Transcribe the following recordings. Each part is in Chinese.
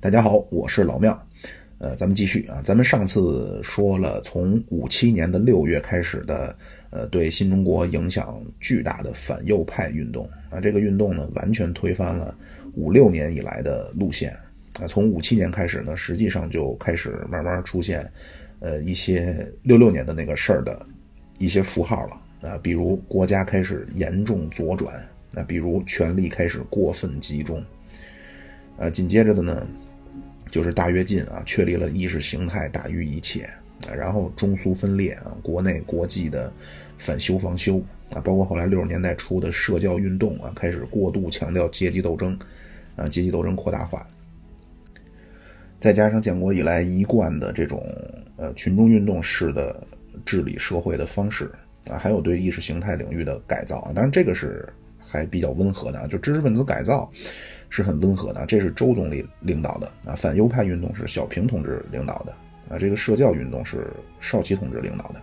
大家好，我是老庙。呃，咱们继续啊，咱们上次说了，从五七年的六月开始的，呃，对新中国影响巨大的反右派运动啊，这个运动呢，完全推翻了五六年以来的路线啊。从五七年开始呢，实际上就开始慢慢出现，呃，一些六六年的那个事儿的一些符号了啊，比如国家开始严重左转啊，比如权力开始过分集中，呃，紧接着的呢。就是大跃进啊，确立了意识形态大于一切，然后中苏分裂啊，国内国际的反修防修啊，包括后来六十年代初的社教运动啊，开始过度强调阶级斗争啊，阶级斗争扩大化，再加上建国以来一贯的这种呃群众运动式的治理社会的方式啊，还有对意识形态领域的改造啊，当然这个是还比较温和的啊，就知识分子改造。是很温和的，这是周总理领导的啊。反右派运动是小平同志领导的啊。这个社教运动是少奇同志领导的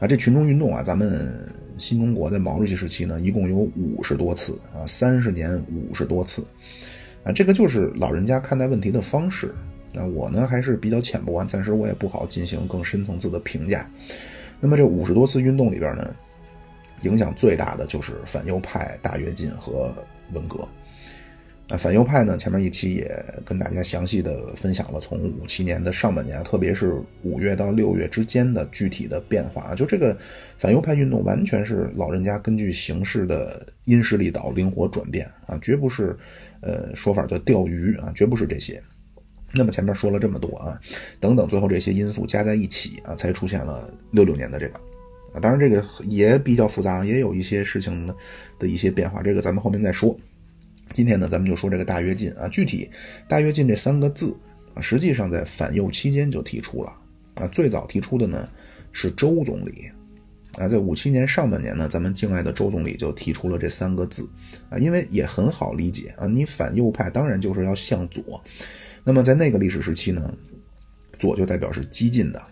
啊。这群众运动啊，咱们新中国在毛主席时期呢，一共有五十多次啊，三十年五十多次啊。这个就是老人家看待问题的方式啊。我呢还是比较浅薄，暂时我也不好进行更深层次的评价。那么这五十多次运动里边呢，影响最大的就是反右派、大跃进和文革。啊，反右派呢，前面一期也跟大家详细的分享了从五七年的上半年，特别是五月到六月之间的具体的变化。就这个反右派运动，完全是老人家根据形势的因势利导灵活转变啊，绝不是，呃，说法叫钓鱼啊，绝不是这些。那么前面说了这么多啊，等等，最后这些因素加在一起啊，才出现了六六年的这个啊，当然这个也比较复杂，也有一些事情的的一些变化，这个咱们后面再说。今天呢，咱们就说这个大跃进啊，具体“大跃进”这三个字啊，实际上在反右期间就提出了啊。最早提出的呢是周总理啊，在五七年上半年呢，咱们敬爱的周总理就提出了这三个字啊，因为也很好理解啊，你反右派当然就是要向左，那么在那个历史时期呢，左就代表是激进的。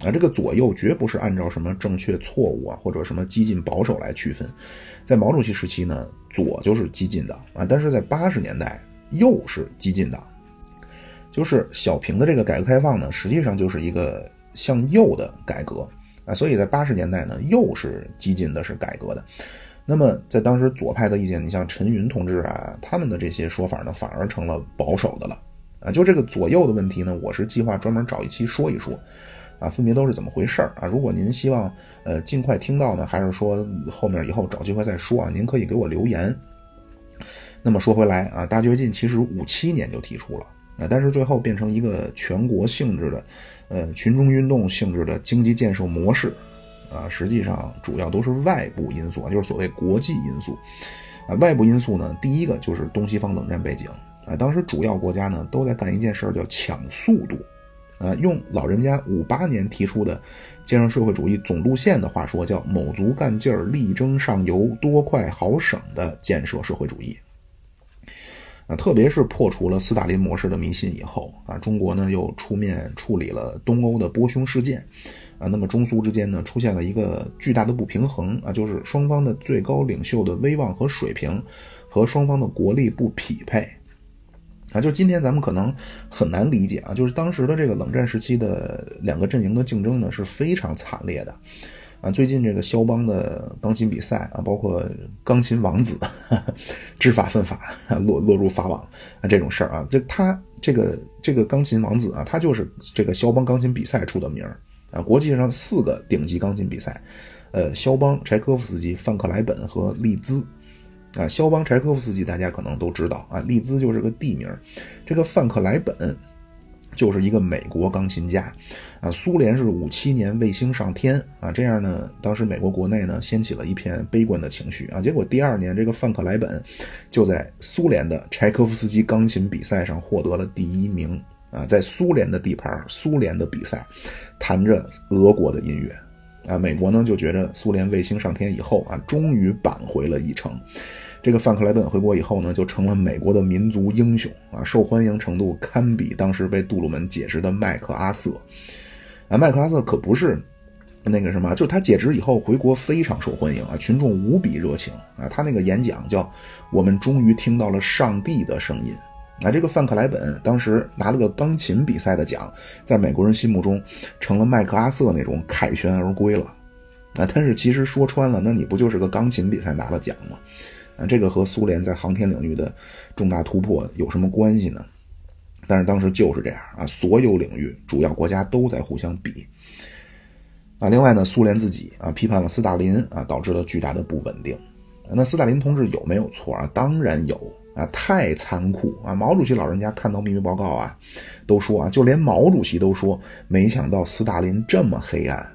啊，这个左右绝不是按照什么正确错误啊，或者什么激进保守来区分。在毛主席时期呢，左就是激进的啊，但是在八十年代右是激进的，就是小平的这个改革开放呢，实际上就是一个向右的改革啊，所以在八十年代呢，右是激进的，是改革的。那么在当时左派的意见，你像陈云同志啊，他们的这些说法呢，反而成了保守的了啊。就这个左右的问题呢，我是计划专门找一期说一说。啊，分别都是怎么回事儿啊？如果您希望呃尽快听到呢，还是说后面以后找机会再说啊？您可以给我留言。那么说回来啊，大跃进其实五七年就提出了啊，但是最后变成一个全国性质的呃群众运动性质的经济建设模式啊，实际上主要都是外部因素，就是所谓国际因素啊。外部因素呢，第一个就是东西方冷战背景啊，当时主要国家呢都在干一件事儿，叫抢速度。啊，用老人家五八年提出的建设社会主义总路线的话说，叫“卯足干劲儿，力争上游，多快好省”的建设社会主义。啊，特别是破除了斯大林模式的迷信以后，啊，中国呢又出面处理了东欧的波匈事件，啊，那么中苏之间呢出现了一个巨大的不平衡，啊，就是双方的最高领袖的威望和水平和双方的国力不匹配。啊，就今天咱们可能很难理解啊，就是当时的这个冷战时期的两个阵营的竞争呢是非常惨烈的，啊，最近这个肖邦的钢琴比赛啊，包括钢琴王子 知法犯法落落入法网啊这种事儿啊，这他这个这个钢琴王子啊，他就是这个肖邦钢琴比赛出的名儿啊，国际上四个顶级钢琴比赛，呃，肖邦、柴科夫斯基、范克莱本和利兹。啊，肖邦、柴科夫斯基大家可能都知道啊，利兹就是个地名，这个范克莱本就是一个美国钢琴家，啊，苏联是五七年卫星上天啊，这样呢，当时美国国内呢掀起了一片悲观的情绪啊，结果第二年这个范克莱本就在苏联的柴科夫斯基钢琴比赛上获得了第一名啊，在苏联的地盘、苏联的比赛，弹着俄国的音乐。啊，美国呢就觉着苏联卫星上天以后啊，终于扳回了一城。这个范克莱本回国以后呢，就成了美国的民族英雄啊，受欢迎程度堪比当时被杜鲁门解职的麦克阿瑟。啊，麦克阿瑟可不是那个什么，就是他解职以后回国非常受欢迎啊，群众无比热情啊。他那个演讲叫“我们终于听到了上帝的声音”，那，这个范克莱本当时拿了个钢琴比赛的奖，在美国人心目中成了麦克阿瑟那种凯旋而归了。啊，但是其实说穿了，那你不就是个钢琴比赛拿了奖吗？那，这个和苏联在航天领域的重大突破有什么关系呢？但是当时就是这样啊，所有领域主要国家都在互相比。啊，另外呢，苏联自己啊批判了斯大林啊，导致了巨大的不稳定。那斯大林同志有没有错啊？当然有。啊，太残酷啊！毛主席老人家看到秘密报告啊，都说啊，就连毛主席都说，没想到斯大林这么黑暗。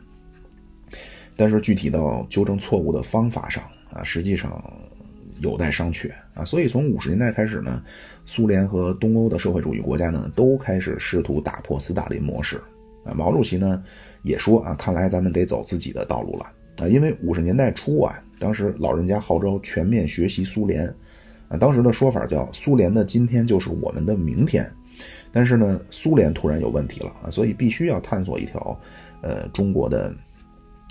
但是具体到纠正错误的方法上啊，实际上有待商榷啊。所以从五十年代开始呢，苏联和东欧的社会主义国家呢，都开始试图打破斯大林模式啊。毛主席呢也说啊，看来咱们得走自己的道路了啊，因为五十年代初啊，当时老人家号召全面学习苏联啊。当时的说法叫“苏联的今天就是我们的明天”，但是呢，苏联突然有问题了啊，所以必须要探索一条，呃，中国的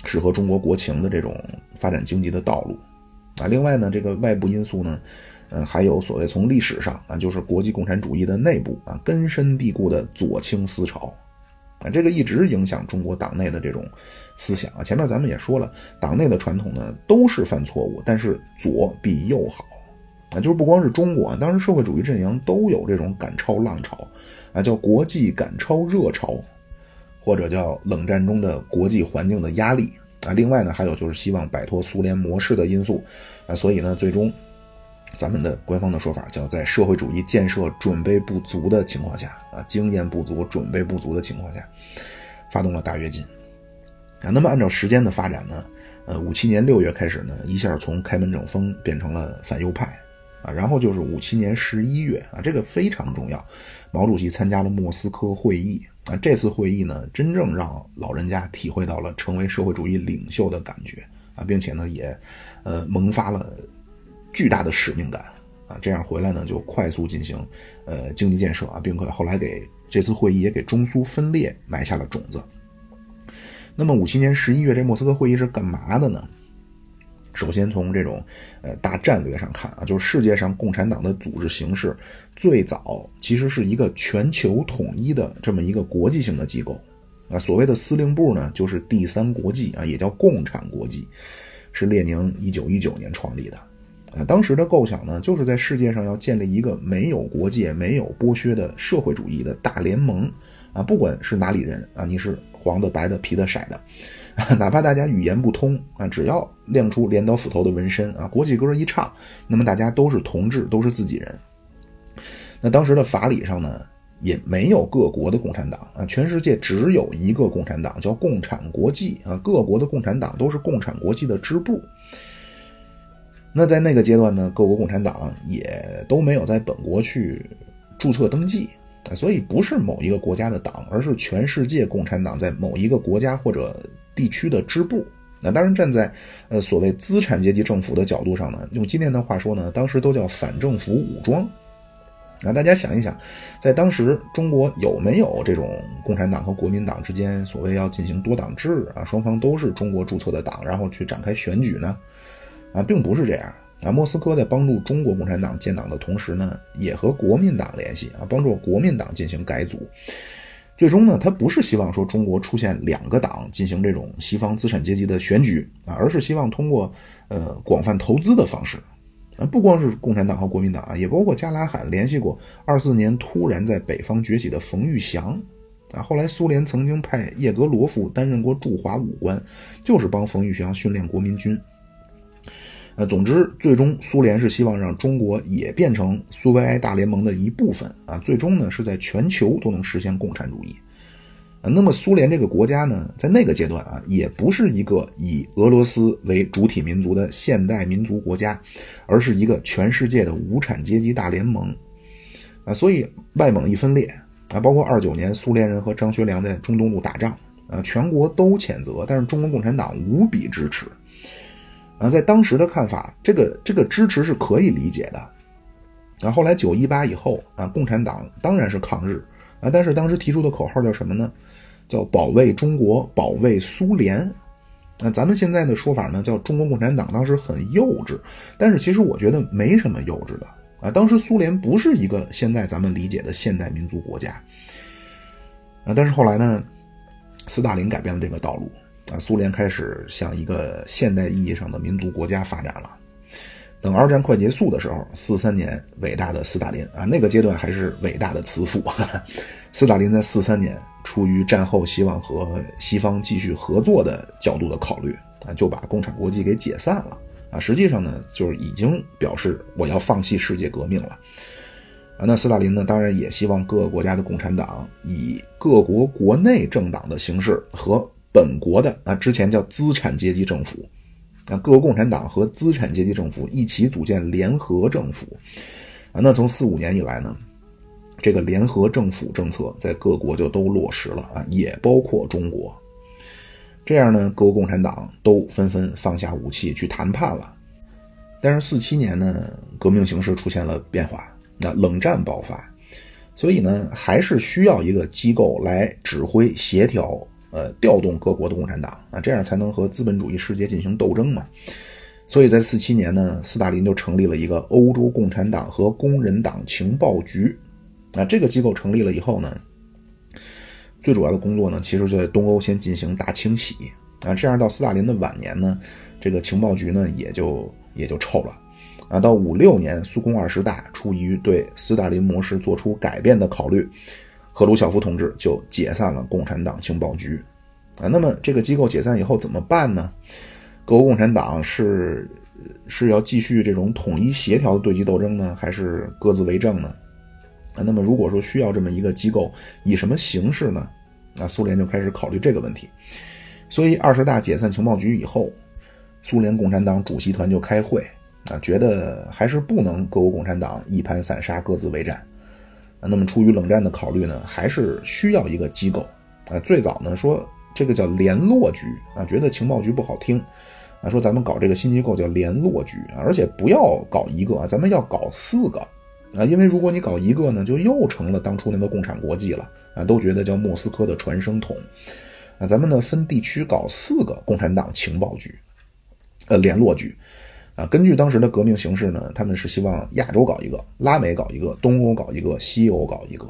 适合中国国情的这种发展经济的道路啊。另外呢，这个外部因素呢，嗯，还有所谓从历史上啊，就是国际共产主义的内部啊，根深蒂固的左倾思潮啊，这个一直影响中国党内的这种思想啊。前面咱们也说了，党内的传统呢都是犯错误，但是左比右好。啊，就是不光是中国，当时社会主义阵营都有这种赶超浪潮，啊，叫国际赶超热潮，或者叫冷战中的国际环境的压力啊。另外呢，还有就是希望摆脱苏联模式的因素啊。所以呢，最终咱们的官方的说法叫在社会主义建设准备不足的情况下啊，经验不足、准备不足的情况下，发动了大跃进啊。那么按照时间的发展呢，呃，五七年六月开始呢，一下从开门整风变成了反右派。啊，然后就是五七年十一月啊，这个非常重要。毛主席参加了莫斯科会议啊，这次会议呢，真正让老人家体会到了成为社会主义领袖的感觉啊，并且呢，也呃萌发了巨大的使命感啊。这样回来呢，就快速进行呃经济建设啊，并且后来给这次会议也给中苏分裂埋下了种子。那么五七年十一月这莫斯科会议是干嘛的呢？首先从这种，呃大战略上看啊，就是世界上共产党的组织形式，最早其实是一个全球统一的这么一个国际性的机构，啊，所谓的司令部呢，就是第三国际啊，也叫共产国际，是列宁一九一九年创立的，啊，当时的构想呢，就是在世界上要建立一个没有国界、没有剥削的社会主义的大联盟，啊，不管是哪里人啊，你是黄的、白的、皮的、色的。哪怕大家语言不通啊，只要亮出镰刀斧头的纹身啊，国际歌一唱，那么大家都是同志，都是自己人。那当时的法理上呢，也没有各国的共产党啊，全世界只有一个共产党，叫共产国际啊，各国的共产党都是共产国际的支部。那在那个阶段呢，各国共产党也都没有在本国去注册登记。所以不是某一个国家的党，而是全世界共产党在某一个国家或者地区的支部。那当然站在呃所谓资产阶级政府的角度上呢，用今天的话说呢，当时都叫反政府武装。那大家想一想，在当时中国有没有这种共产党和国民党之间所谓要进行多党制啊，双方都是中国注册的党，然后去展开选举呢？啊，并不是这样。啊，莫斯科在帮助中国共产党建党的同时呢，也和国民党联系啊，帮助国民党进行改组。最终呢，他不是希望说中国出现两个党进行这种西方资产阶级的选举啊，而是希望通过呃广泛投资的方式啊，不光是共产党和国民党啊，也包括加拉罕联系过二四年突然在北方崛起的冯玉祥啊，后来苏联曾经派叶格罗夫担任过驻华武官，就是帮冯玉祥训练国民军。呃，总之，最终苏联是希望让中国也变成苏维埃大联盟的一部分啊。最终呢，是在全球都能实现共产主义。啊，那么苏联这个国家呢，在那个阶段啊，也不是一个以俄罗斯为主体民族的现代民族国家，而是一个全世界的无产阶级大联盟。啊，所以外蒙一分裂啊，包括二九年苏联人和张学良在中东路打仗啊，全国都谴责，但是中国共产党无比支持。啊，在当时的看法，这个这个支持是可以理解的。啊，后来九一八以后啊，共产党当然是抗日啊，但是当时提出的口号叫什么呢？叫保卫中国，保卫苏联。那咱们现在的说法呢，叫中国共产党当时很幼稚，但是其实我觉得没什么幼稚的啊。当时苏联不是一个现在咱们理解的现代民族国家啊，但是后来呢，斯大林改变了这个道路啊，苏联开始向一个现代意义上的民族国家发展了。等二战快结束的时候，四三年，伟大的斯大林啊，那个阶段还是伟大的慈父。斯大林在四三年，出于战后希望和西方继续合作的角度的考虑啊，就把共产国际给解散了啊。实际上呢，就是已经表示我要放弃世界革命了啊。那斯大林呢，当然也希望各个国家的共产党以各国国内政党的形式和本国的啊，之前叫资产阶级政府。啊，各国共产党和资产阶级政府一起组建联合政府，啊，那从四五年以来呢，这个联合政府政策在各国就都落实了啊，也包括中国。这样呢，各国共产党都纷纷放下武器去谈判了。但是四七年呢，革命形势出现了变化，那冷战爆发，所以呢，还是需要一个机构来指挥协调。呃，调动各国的共产党啊，这样才能和资本主义世界进行斗争嘛。所以在四七年呢，斯大林就成立了一个欧洲共产党和工人党情报局。啊，这个机构成立了以后呢，最主要的工作呢，其实就在东欧先进行大清洗啊。这样到斯大林的晚年呢，这个情报局呢也就也就臭了。啊，到五六年苏共二十大，出于对斯大林模式做出改变的考虑。赫鲁晓夫同志就解散了共产党情报局，啊，那么这个机构解散以后怎么办呢？各国共产党是是要继续这种统一协调的对击斗争呢，还是各自为政呢？啊，那么如果说需要这么一个机构，以什么形式呢？那苏联就开始考虑这个问题。所以二十大解散情报局以后，苏联共产党主席团就开会，啊，觉得还是不能各国共产党一盘散沙，各自为战。那么，出于冷战的考虑呢，还是需要一个机构啊。最早呢说这个叫联络局啊，觉得情报局不好听啊，说咱们搞这个新机构叫联络局啊，而且不要搞一个啊，咱们要搞四个啊，因为如果你搞一个呢，就又成了当初那个共产国际了啊，都觉得叫莫斯科的传声筒啊。咱们呢分地区搞四个共产党情报局，呃，联络局。啊，根据当时的革命形势呢，他们是希望亚洲搞一个，拉美搞一个，东欧搞一个，西欧搞一个。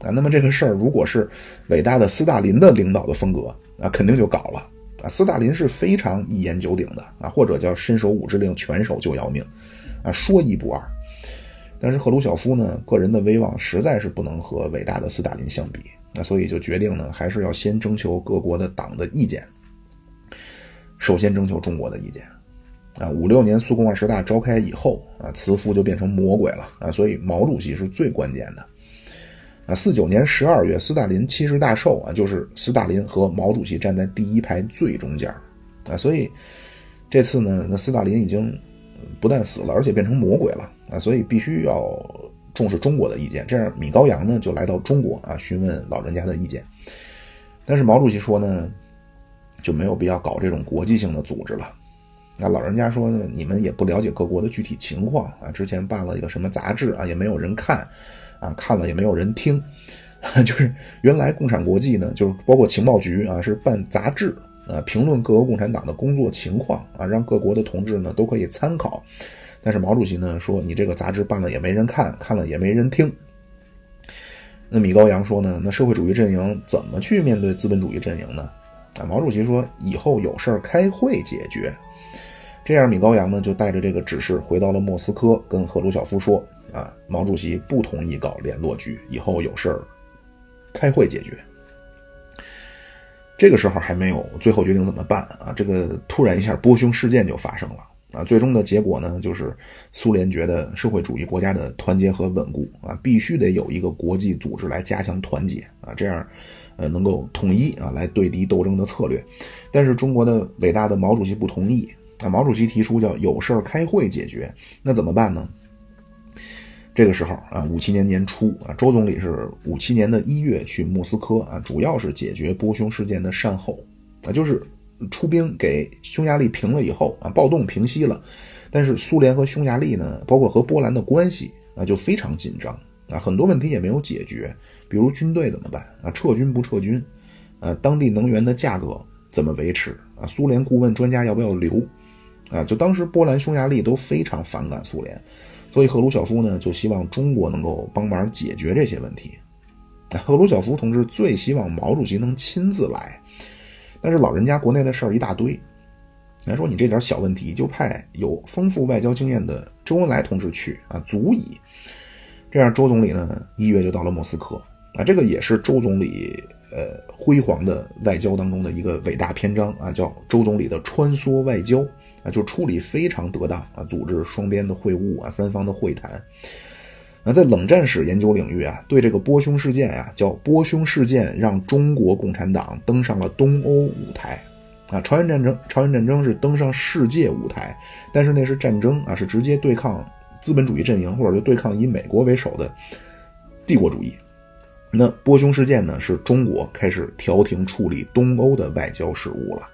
啊，那么这个事儿如果是伟大的斯大林的领导的风格啊，肯定就搞了。啊，斯大林是非常一言九鼎的啊，或者叫伸手五指令，拳手就要命，啊，说一不二。但是赫鲁晓夫呢，个人的威望实在是不能和伟大的斯大林相比，那所以就决定呢，还是要先征求各国的党的意见，首先征求中国的意见。啊，五六年苏共二十大召开以后啊，慈父就变成魔鬼了啊，所以毛主席是最关键的。啊，四九年十二月，斯大林七十大寿啊，就是斯大林和毛主席站在第一排最中间啊，所以这次呢，那斯大林已经不但死了，而且变成魔鬼了啊，所以必须要重视中国的意见。这样，米高扬呢就来到中国啊，询问老人家的意见。但是毛主席说呢，就没有必要搞这种国际性的组织了。那老人家说呢，你们也不了解各国的具体情况啊。之前办了一个什么杂志啊，也没有人看，啊，看了也没有人听。就是原来共产国际呢，就是包括情报局啊，是办杂志啊，评论各个共产党的工作情况啊，让各国的同志呢都可以参考。但是毛主席呢说，你这个杂志办了也没人看，看了也没人听。那米高扬说呢，那社会主义阵营怎么去面对资本主义阵营呢？啊，毛主席说，以后有事儿开会解决。这样，米高扬呢就带着这个指示回到了莫斯科，跟赫鲁晓夫说：“啊，毛主席不同意搞联络局，以后有事儿开会解决。”这个时候还没有最后决定怎么办啊？这个突然一下波匈事件就发生了啊！最终的结果呢，就是苏联觉得社会主义国家的团结和稳固啊，必须得有一个国际组织来加强团结啊，这样呃能够统一啊来对敌斗争的策略。但是中国的伟大的毛主席不同意。那毛主席提出叫有事儿开会解决，那怎么办呢？这个时候啊，五七年年初啊，周总理是五七年的一月去莫斯科啊，主要是解决波匈事件的善后啊，就是出兵给匈牙利平了以后啊，暴动平息了，但是苏联和匈牙利呢，包括和波兰的关系啊，就非常紧张啊，很多问题也没有解决，比如军队怎么办啊，撤军不撤军？呃，当地能源的价格怎么维持啊？苏联顾问专家要不要留？啊，就当时波兰、匈牙利都非常反感苏联，所以赫鲁晓夫呢就希望中国能够帮忙解决这些问题。赫鲁晓夫同志最希望毛主席能亲自来，但是老人家国内的事儿一大堆，来说你这点小问题就派有丰富外交经验的周恩来同志去啊，足矣。这样，周总理呢一月就到了莫斯科啊，这个也是周总理呃辉煌的外交当中的一个伟大篇章啊，叫周总理的穿梭外交啊，就处理非常得当啊，组织双边的会晤啊，三方的会谈。那在冷战史研究领域啊，对这个波匈事件啊，叫波匈事件让中国共产党登上了东欧舞台啊，朝鲜战争，朝鲜战争是登上世界舞台，但是那是战争啊，是直接对抗。资本主义阵营，或者就对抗以美国为首的帝国主义。那波匈事件呢，是中国开始调停处理东欧的外交事务了。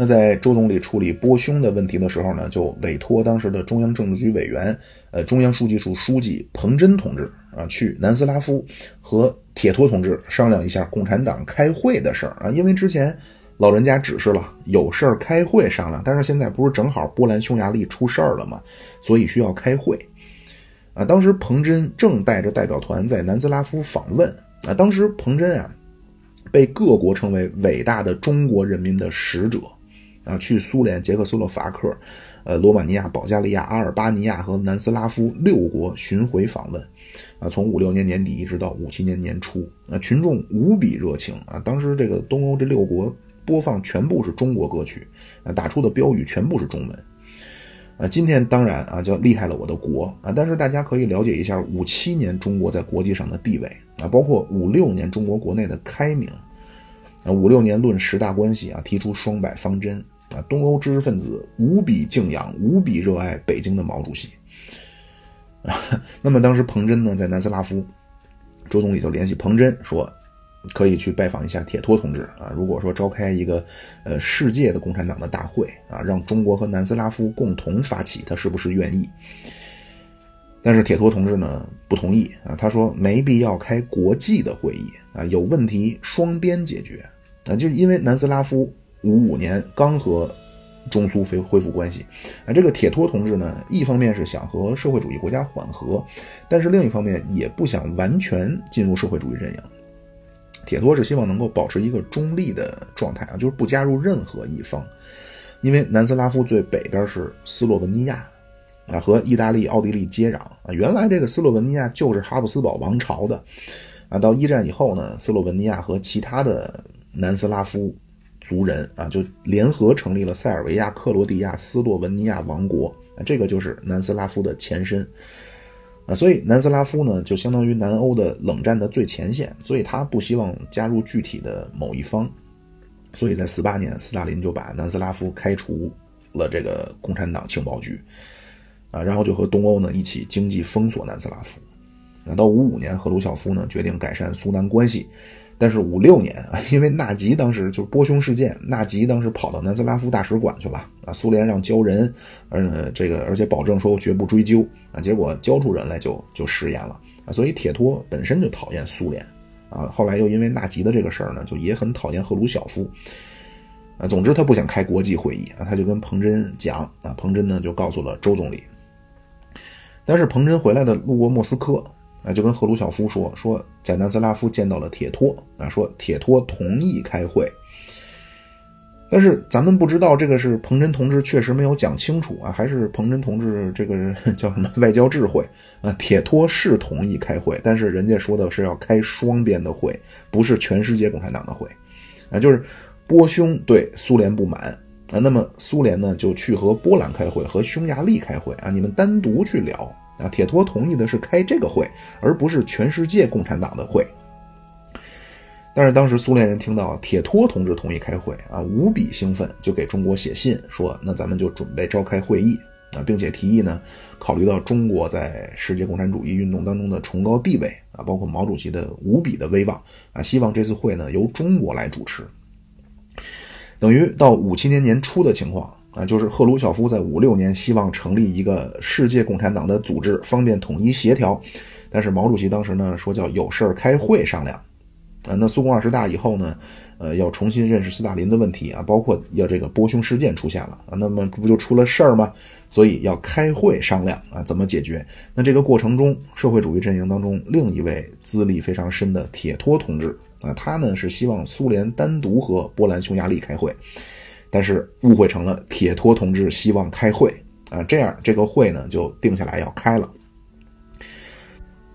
那在周总理处理波匈的问题的时候呢，就委托当时的中央政治局委员，呃，中央书记处书记彭真同志啊，去南斯拉夫和铁托同志商量一下共产党开会的事儿啊，因为之前。老人家指示了，有事儿开会商量。但是现在不是正好波兰匈牙利出事儿了吗？所以需要开会。啊，当时彭真正带着代表团在南斯拉夫访问。啊，当时彭真啊，被各国称为伟大的中国人民的使者。啊，去苏联、捷克斯洛伐克、呃，罗马尼亚、保加利亚、阿尔巴尼亚和南斯拉夫六国巡回访问。啊，从五六年年底一直到五七年年初，啊，群众无比热情。啊，当时这个东欧这六国。播放全部是中国歌曲，啊，打出的标语全部是中文，啊，今天当然啊叫厉害了我的国啊，但是大家可以了解一下五七年中国在国际上的地位啊，包括五六年中国国内的开明，啊，五六年论十大关系啊，提出双百方针啊，东欧知识分子无比敬仰、无比热爱北京的毛主席，啊，那么当时彭真呢在南斯拉夫，周总理就联系彭真说。可以去拜访一下铁托同志啊！如果说召开一个呃世界的共产党的大会啊，让中国和南斯拉夫共同发起，他是不是愿意？但是铁托同志呢不同意啊，他说没必要开国际的会议啊，有问题双边解决啊，就是因为南斯拉夫五五年刚和中苏恢恢复关系啊，这个铁托同志呢，一方面是想和社会主义国家缓和，但是另一方面也不想完全进入社会主义阵营。铁托是希望能够保持一个中立的状态啊，就是不加入任何一方，因为南斯拉夫最北边是斯洛文尼亚，啊，和意大利、奥地利接壤啊。原来这个斯洛文尼亚就是哈布斯堡王朝的，啊，到一战以后呢，斯洛文尼亚和其他的南斯拉夫族人啊，就联合成立了塞尔维亚克罗地亚斯洛文尼亚王国，啊，这个就是南斯拉夫的前身。啊，所以南斯拉夫呢，就相当于南欧的冷战的最前线，所以他不希望加入具体的某一方，所以在四八年，斯大林就把南斯拉夫开除了这个共产党情报局，啊，然后就和东欧呢一起经济封锁南斯拉夫。那到五五年，赫鲁晓夫呢决定改善苏南关系。但是五六年啊，因为纳吉当时就是波匈事件，纳吉当时跑到南斯拉夫大使馆去了啊。苏联让交人，呃，这个而且保证说绝不追究啊。结果交出人来就就食言了啊。所以铁托本身就讨厌苏联啊。后来又因为纳吉的这个事儿呢，就也很讨厌赫鲁晓夫啊。总之他不想开国际会议啊，他就跟彭真讲啊。彭真呢就告诉了周总理，但是彭真回来的路过莫斯科。啊，就跟赫鲁晓夫说说，在南斯拉夫见到了铁托啊，说铁托同意开会，但是咱们不知道这个是彭真同志确实没有讲清楚啊，还是彭真同志这个 叫什么外交智慧啊？铁托是同意开会，但是人家说的是要开双边的会，不是全世界共产党的会啊，就是波匈对苏联不满啊，那么苏联呢就去和波兰开会，和匈牙利开会啊，你们单独去聊。啊，铁托同意的是开这个会，而不是全世界共产党的会。但是当时苏联人听到铁托同志同意开会啊，无比兴奋，就给中国写信说：“那咱们就准备召开会议啊，并且提议呢，考虑到中国在世界共产主义运动当中的崇高地位啊，包括毛主席的无比的威望啊，希望这次会呢由中国来主持。等于到五七年年初的情况。”啊，就是赫鲁晓夫在五六年希望成立一个世界共产党的组织，方便统一协调。但是毛主席当时呢说叫有事儿开会商量。啊，那苏共二十大以后呢，呃，要重新认识斯大林的问题啊，包括要这个波匈事件出现了啊，那么不就出了事儿吗？所以要开会商量啊，怎么解决？那这个过程中，社会主义阵营当中另一位资历非常深的铁托同志啊，他呢是希望苏联单独和波兰匈牙利开会，但是误会成了铁托同志希望开会啊，这样这个会呢就定下来要开了。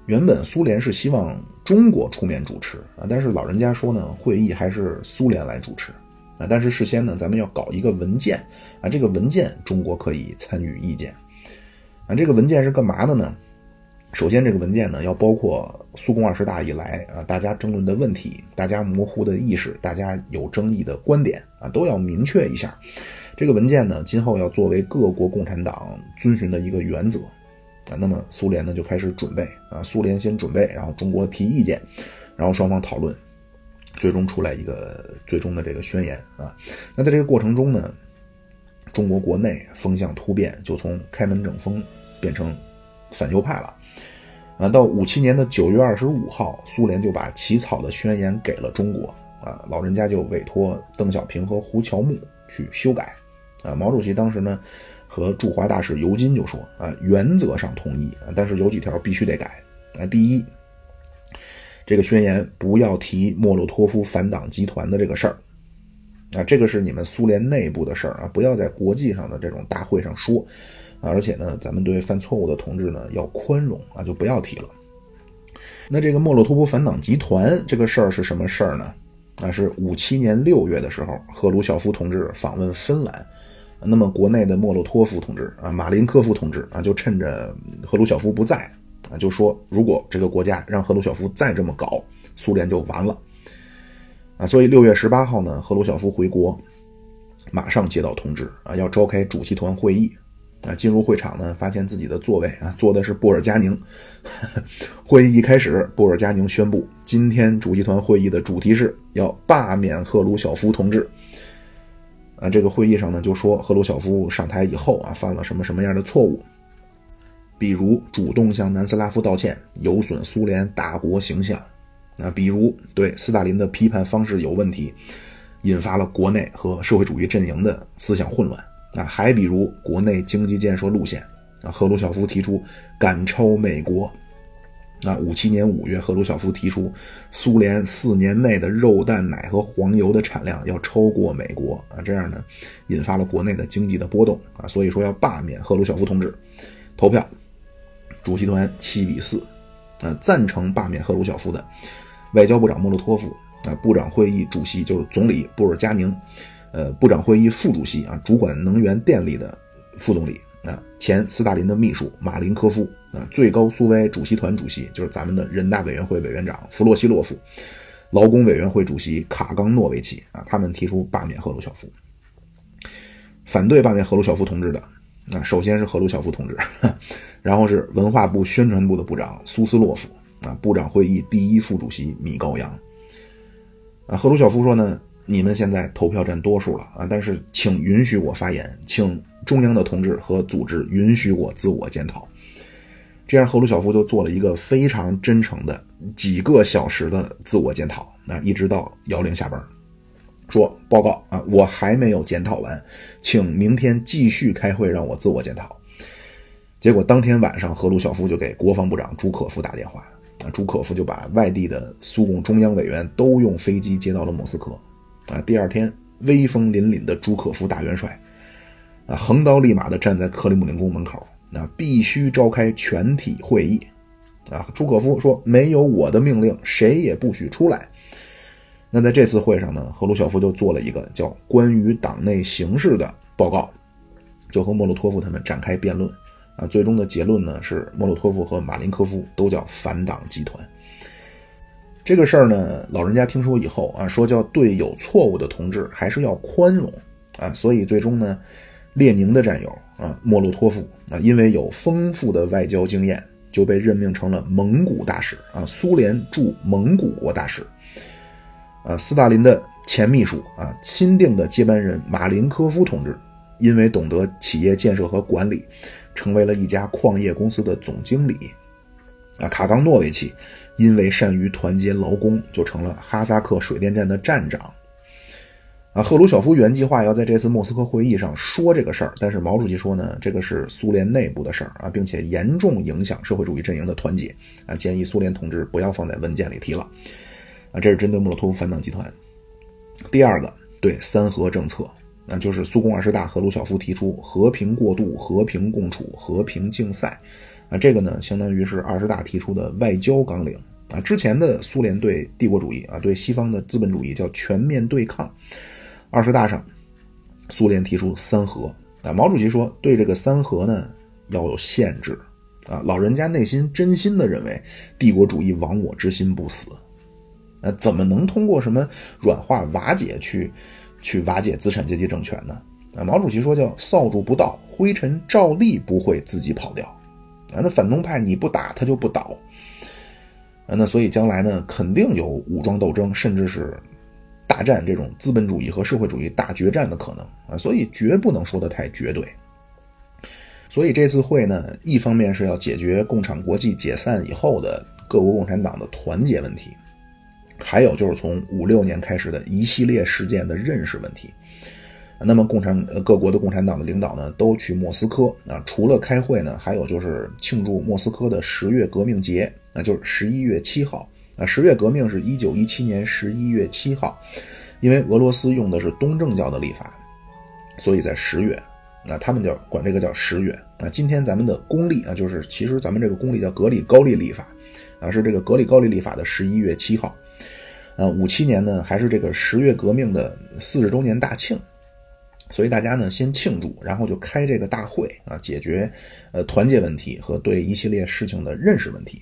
原本苏联是希望中国出面主持啊，但是老人家说呢，会议还是苏联来主持啊。但是事先呢，咱们要搞一个文件啊，这个文件中国可以参与意见啊。这个文件是干嘛的呢？首先，这个文件呢要包括苏共二十大以来啊大家争论的问题、大家模糊的意识、大家有争议的观点啊，都要明确一下。这个文件呢，今后要作为各国共产党遵循的一个原则。啊，那么苏联呢就开始准备啊，苏联先准备，然后中国提意见，然后双方讨论，最终出来一个最终的这个宣言啊。那在这个过程中呢，中国国内风向突变，就从开门整风变成反右派了啊。到五七年的九月二十五号，苏联就把起草的宣言给了中国啊，老人家就委托邓小平和胡乔木去修改啊。毛主席当时呢。和驻华大使尤金就说啊，原则上同意啊，但是有几条必须得改啊。第一，这个宣言不要提莫洛托夫反党集团的这个事儿啊，这个是你们苏联内部的事儿啊，不要在国际上的这种大会上说啊。而且呢，咱们对犯错误的同志呢要宽容啊，就不要提了。那这个莫洛托夫反党集团这个事儿是什么事儿呢？啊，是五七年六月的时候，赫鲁晓夫同志访问芬兰。那么，国内的莫洛托夫同志啊，马林科夫同志啊，就趁着赫鲁晓夫不在啊，就说如果这个国家让赫鲁晓夫再这么搞，苏联就完了啊。所以六月十八号呢，赫鲁晓夫回国，马上接到通知啊，要召开主席团会议啊。进入会场呢，发现自己的座位啊，坐的是布尔加宁。会议一开始，布尔加宁宣布，今天主席团会议的主题是要罢免赫鲁晓夫同志。啊，这个会议上呢，就说赫鲁晓夫上台以后啊，犯了什么什么样的错误，比如主动向南斯拉夫道歉，有损苏联大国形象；啊，比如对斯大林的批判方式有问题，引发了国内和社会主义阵营的思想混乱；啊，还比如国内经济建设路线，啊，赫鲁晓夫提出赶超美国。那五七年五月，赫鲁晓夫提出，苏联四年内的肉蛋奶和黄油的产量要超过美国。啊，这样呢，引发了国内的经济的波动。啊，所以说要罢免赫鲁晓夫同志。投票，主席团七比四，啊，赞成罢免赫鲁晓夫的，外交部长莫洛托夫。啊，部长会议主席就是总理布尔加宁，呃，部长会议副主席啊，主管能源电力的副总理。啊，前斯大林的秘书马林科夫啊，最高苏维埃主席团主席就是咱们的人大委员会委员长弗洛西洛夫，劳工委员会主席卡冈诺维奇啊，他们提出罢免赫鲁晓夫。反对罢免赫鲁晓夫同志的啊，首先是赫鲁晓夫同志，然后是文化部宣传部的部长苏斯洛夫啊，部长会议第一副主席米高扬。啊，赫鲁晓夫说呢，你们现在投票占多数了啊，但是请允许我发言，请。中央的同志和组织允许我自我检讨，这样赫鲁晓夫就做了一个非常真诚的几个小时的自我检讨，那一直到幺零下班，说报告啊，我还没有检讨完，请明天继续开会让我自我检讨。结果当天晚上，赫鲁晓夫就给国防部长朱可夫打电话，啊，朱可夫就把外地的苏共中央委员都用飞机接到了莫斯科，啊，第二天威风凛凛的朱可夫大元帅。啊，横刀立马的站在克里姆林宫门口，那必须召开全体会议。啊，朱可夫说：“没有我的命令，谁也不许出来。”那在这次会上呢，赫鲁晓夫就做了一个叫《关于党内形势的报告》，就和莫洛托夫他们展开辩论。啊，最终的结论呢是莫洛托夫和马林科夫都叫反党集团。这个事儿呢，老人家听说以后啊，说叫对有错误的同志还是要宽容啊，所以最终呢。列宁的战友啊，莫洛托夫啊，因为有丰富的外交经验，就被任命成了蒙古大使啊，苏联驻蒙古国大使。啊，斯大林的前秘书啊，钦定的接班人马林科夫同志，因为懂得企业建设和管理，成为了一家矿业公司的总经理。啊，卡冈诺维奇因为善于团结劳工，就成了哈萨克水电站的站长。啊，赫鲁晓夫原计划要在这次莫斯科会议上说这个事儿，但是毛主席说呢，这个是苏联内部的事儿啊，并且严重影响社会主义阵营的团结啊，建议苏联同志不要放在文件里提了。啊，这是针对莫洛托夫反党集团。第二个，对三和政策，那就是苏共二十大赫鲁晓夫提出和平过渡、和平共处、和平竞赛。啊，这个呢，相当于是二十大提出的外交纲领啊。之前的苏联对帝国主义啊，对西方的资本主义叫全面对抗。二十大上，苏联提出三和啊，毛主席说对这个三和呢要有限制啊，老人家内心真心的认为帝国主义亡我之心不死，呃，怎么能通过什么软化瓦解去去瓦解资产阶级政权呢？啊，毛主席说叫扫帚不到，灰尘照例不会自己跑掉啊，那反动派你不打他就不倒啊，那所以将来呢肯定有武装斗争，甚至是。大战这种资本主义和社会主义大决战的可能啊，所以绝不能说的太绝对。所以这次会呢，一方面是要解决共产国际解散以后的各国共产党的团结问题，还有就是从五六年开始的一系列事件的认识问题。那么，共产呃各国的共产党的领导呢，都去莫斯科啊，除了开会呢，还有就是庆祝莫斯科的十月革命节，那就是十一月七号。啊，十月革命是一九一七年十一月七号，因为俄罗斯用的是东正教的历法，所以在十月，那他们叫管这个叫十月。那今天咱们的公历啊，就是其实咱们这个公历叫格里高利历法，啊是这个格里高利历法的十一月七号。啊，五七年呢还是这个十月革命的四十周年大庆，所以大家呢先庆祝，然后就开这个大会啊，解决呃团结问题和对一系列事情的认识问题。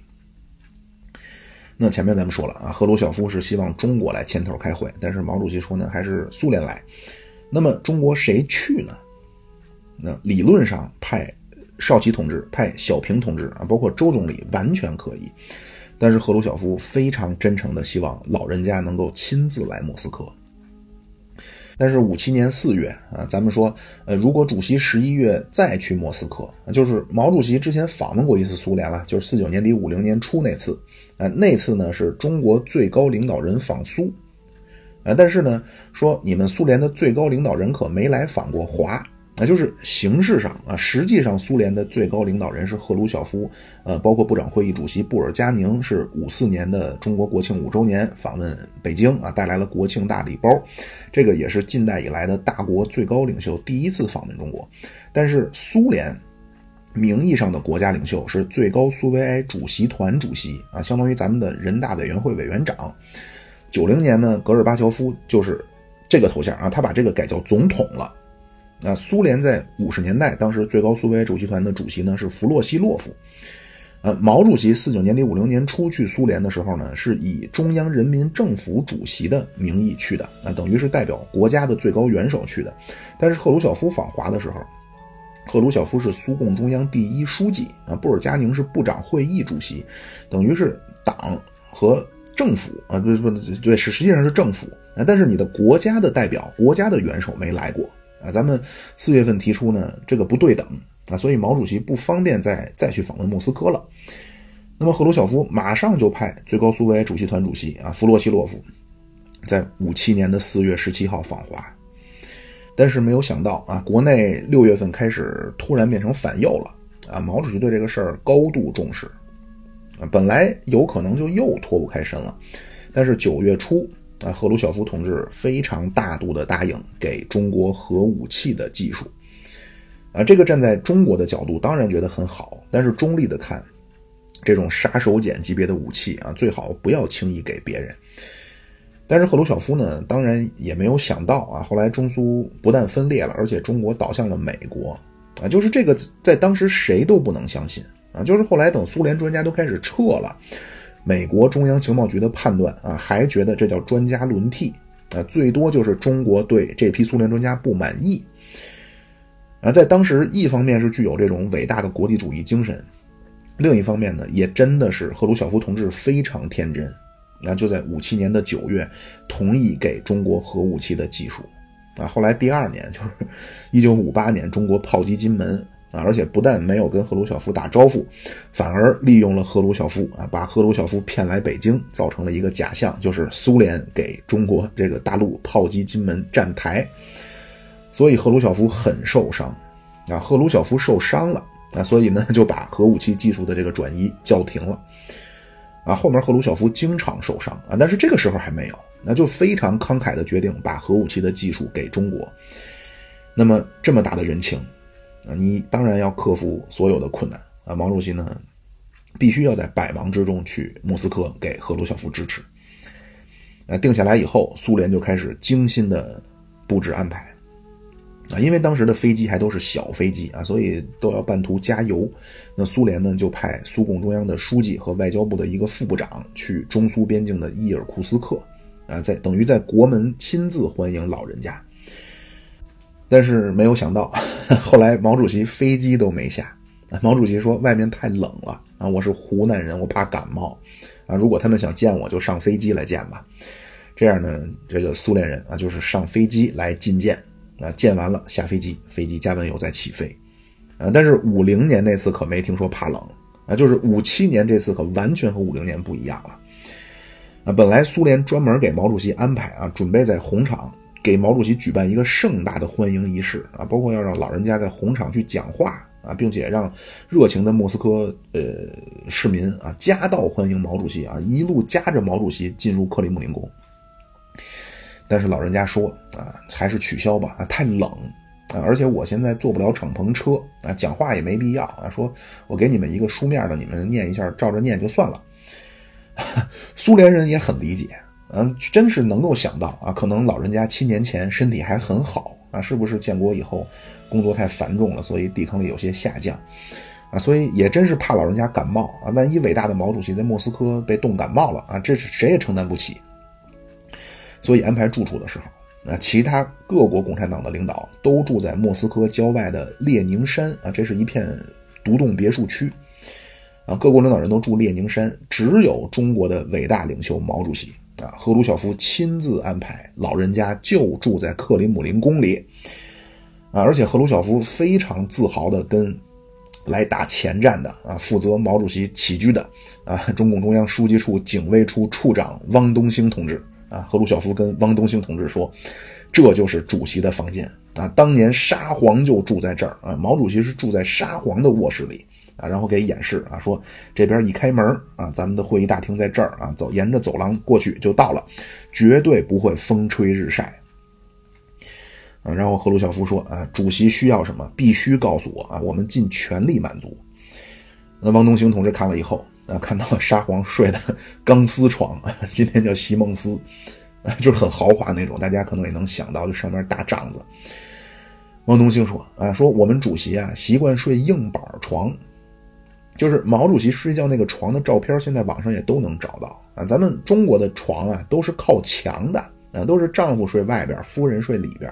那前面咱们说了啊，赫鲁晓夫是希望中国来牵头开会，但是毛主席说呢，还是苏联来。那么中国谁去呢？那理论上派少奇同志、派小平同志啊，包括周总理完全可以。但是赫鲁晓夫非常真诚的希望老人家能够亲自来莫斯科。但是五七年四月啊，咱们说，呃，如果主席十一月再去莫斯科，就是毛主席之前访问过一次苏联了，就是四九年底五零年初那次，呃，那次呢是中国最高领导人访苏，呃，但是呢说你们苏联的最高领导人可没来访过华。那就是形式上啊，实际上苏联的最高领导人是赫鲁晓夫，呃，包括部长会议主席布尔加宁是五四年的中国国庆五周年访问北京啊，带来了国庆大礼包，这个也是近代以来的大国最高领袖第一次访问中国。但是苏联名义上的国家领袖是最高苏维埃主席团主席啊，相当于咱们的人大委员会委员长。九零年呢，戈尔巴乔夫就是这个头像啊，他把这个改叫总统了。那苏联在五十年代，当时最高苏维埃主席团的主席呢是弗洛西洛夫。呃，毛主席四九年底五零年初去苏联的时候呢，是以中央人民政府主席的名义去的，啊，等于是代表国家的最高元首去的。但是赫鲁晓夫访华的时候，赫鲁晓夫是苏共中央第一书记啊，布尔加宁是部长会议主席，等于是党和政府啊，不不对，是实际上是政府啊，但是你的国家的代表、国家的元首没来过。啊，咱们四月份提出呢，这个不对等啊，所以毛主席不方便再再去访问莫斯科了。那么赫鲁晓夫马上就派最高苏维埃主席团主席啊弗洛西洛夫，在五七年的四月十七号访华，但是没有想到啊，国内六月份开始突然变成反右了啊，毛主席对这个事儿高度重视啊，本来有可能就又脱不开身了，但是九月初。啊，赫鲁晓夫同志非常大度的答应给中国核武器的技术，啊，这个站在中国的角度当然觉得很好，但是中立的看，这种杀手锏级别的武器啊，最好不要轻易给别人。但是赫鲁晓夫呢，当然也没有想到啊，后来中苏不但分裂了，而且中国倒向了美国，啊，就是这个在当时谁都不能相信啊，就是后来等苏联专家都开始撤了。美国中央情报局的判断啊，还觉得这叫专家轮替啊，最多就是中国对这批苏联专家不满意啊。在当时，一方面是具有这种伟大的国际主义精神，另一方面呢，也真的是赫鲁晓夫同志非常天真，那就在五七年的九月同意给中国核武器的技术啊。后来第二年就是一九五八年，中国炮击金门，啊，而且不但没有跟赫鲁晓夫打招呼，反而利用了赫鲁晓夫啊，把赫鲁晓夫骗来北京，造成了一个假象，就是苏联给中国这个大陆炮击金门站台，所以赫鲁晓夫很受伤啊，赫鲁晓夫受伤了啊，所以呢就把核武器技术的这个转移叫停了啊，后面赫鲁晓夫经常受伤啊，但是这个时候还没有。那就非常慷慨的决定把核武器的技术给中国。那么这么大的人情啊，你当然要克服所有的困难啊。毛主席呢，必须要在百忙之中去莫斯科给赫鲁晓夫支持。啊，定下来以后，苏联就开始精心的布置安排啊，因为当时的飞机还都是小飞机啊，所以都要半途加油。那苏联呢，就派苏共中央的书记和外交部的一个副部长去中苏边境的伊尔库斯克。啊，在等于在国门亲自欢迎老人家，但是没有想到，后来毛主席飞机都没下。毛主席说外面太冷了啊，我是湖南人，我怕感冒啊。如果他们想见我，就上飞机来见吧。这样呢，这个苏联人啊，就是上飞机来觐见啊，见完了下飞机，飞机加完油再起飞。啊，但是五零年那次可没听说怕冷啊，就是五七年这次可完全和五零年不一样了。啊，本来苏联专门给毛主席安排啊，准备在红场给毛主席举办一个盛大的欢迎仪式啊，包括要让老人家在红场去讲话啊，并且让热情的莫斯科呃市民啊夹道欢迎毛主席啊，一路夹着毛主席进入克里姆林宫。但是老人家说啊，还是取消吧啊，太冷啊，而且我现在坐不了敞篷车啊，讲话也没必要啊，说我给你们一个书面的，你们念一下，照着念就算了。苏联人也很理解，嗯，真是能够想到啊，可能老人家七年前身体还很好啊，是不是建国以后工作太繁重了，所以抵抗力有些下降啊？所以也真是怕老人家感冒啊，万一伟大的毛主席在莫斯科被冻感冒了啊，这是谁也承担不起。所以安排住处的时候，那其他各国共产党的领导都住在莫斯科郊外的列宁山啊，这是一片独栋别墅区。啊，各国领导人都住列宁山，只有中国的伟大领袖毛主席啊，赫鲁晓夫亲自安排，老人家就住在克里姆林宫里啊，而且赫鲁晓夫非常自豪地跟来打前站的啊，负责毛主席起居的啊，中共中央书记处警卫处处长汪东兴同志啊，赫鲁晓夫跟汪东兴同志说，这就是主席的房间啊，当年沙皇就住在这儿啊，毛主席是住在沙皇的卧室里。然后给演示啊，说这边一开门啊，咱们的会议大厅在这儿啊，走沿着走廊过去就到了，绝对不会风吹日晒。啊，然后赫鲁晓夫说啊，主席需要什么，必须告诉我啊，我们尽全力满足。那汪东兴同志看了以后啊，看到了沙皇睡的钢丝床，今天叫席梦思，就是很豪华那种，大家可能也能想到，就上面大帐子。汪东兴说啊，说我们主席啊习惯睡硬板床。就是毛主席睡觉那个床的照片，现在网上也都能找到啊。咱们中国的床啊，都是靠墙的啊，都是丈夫睡外边，夫人睡里边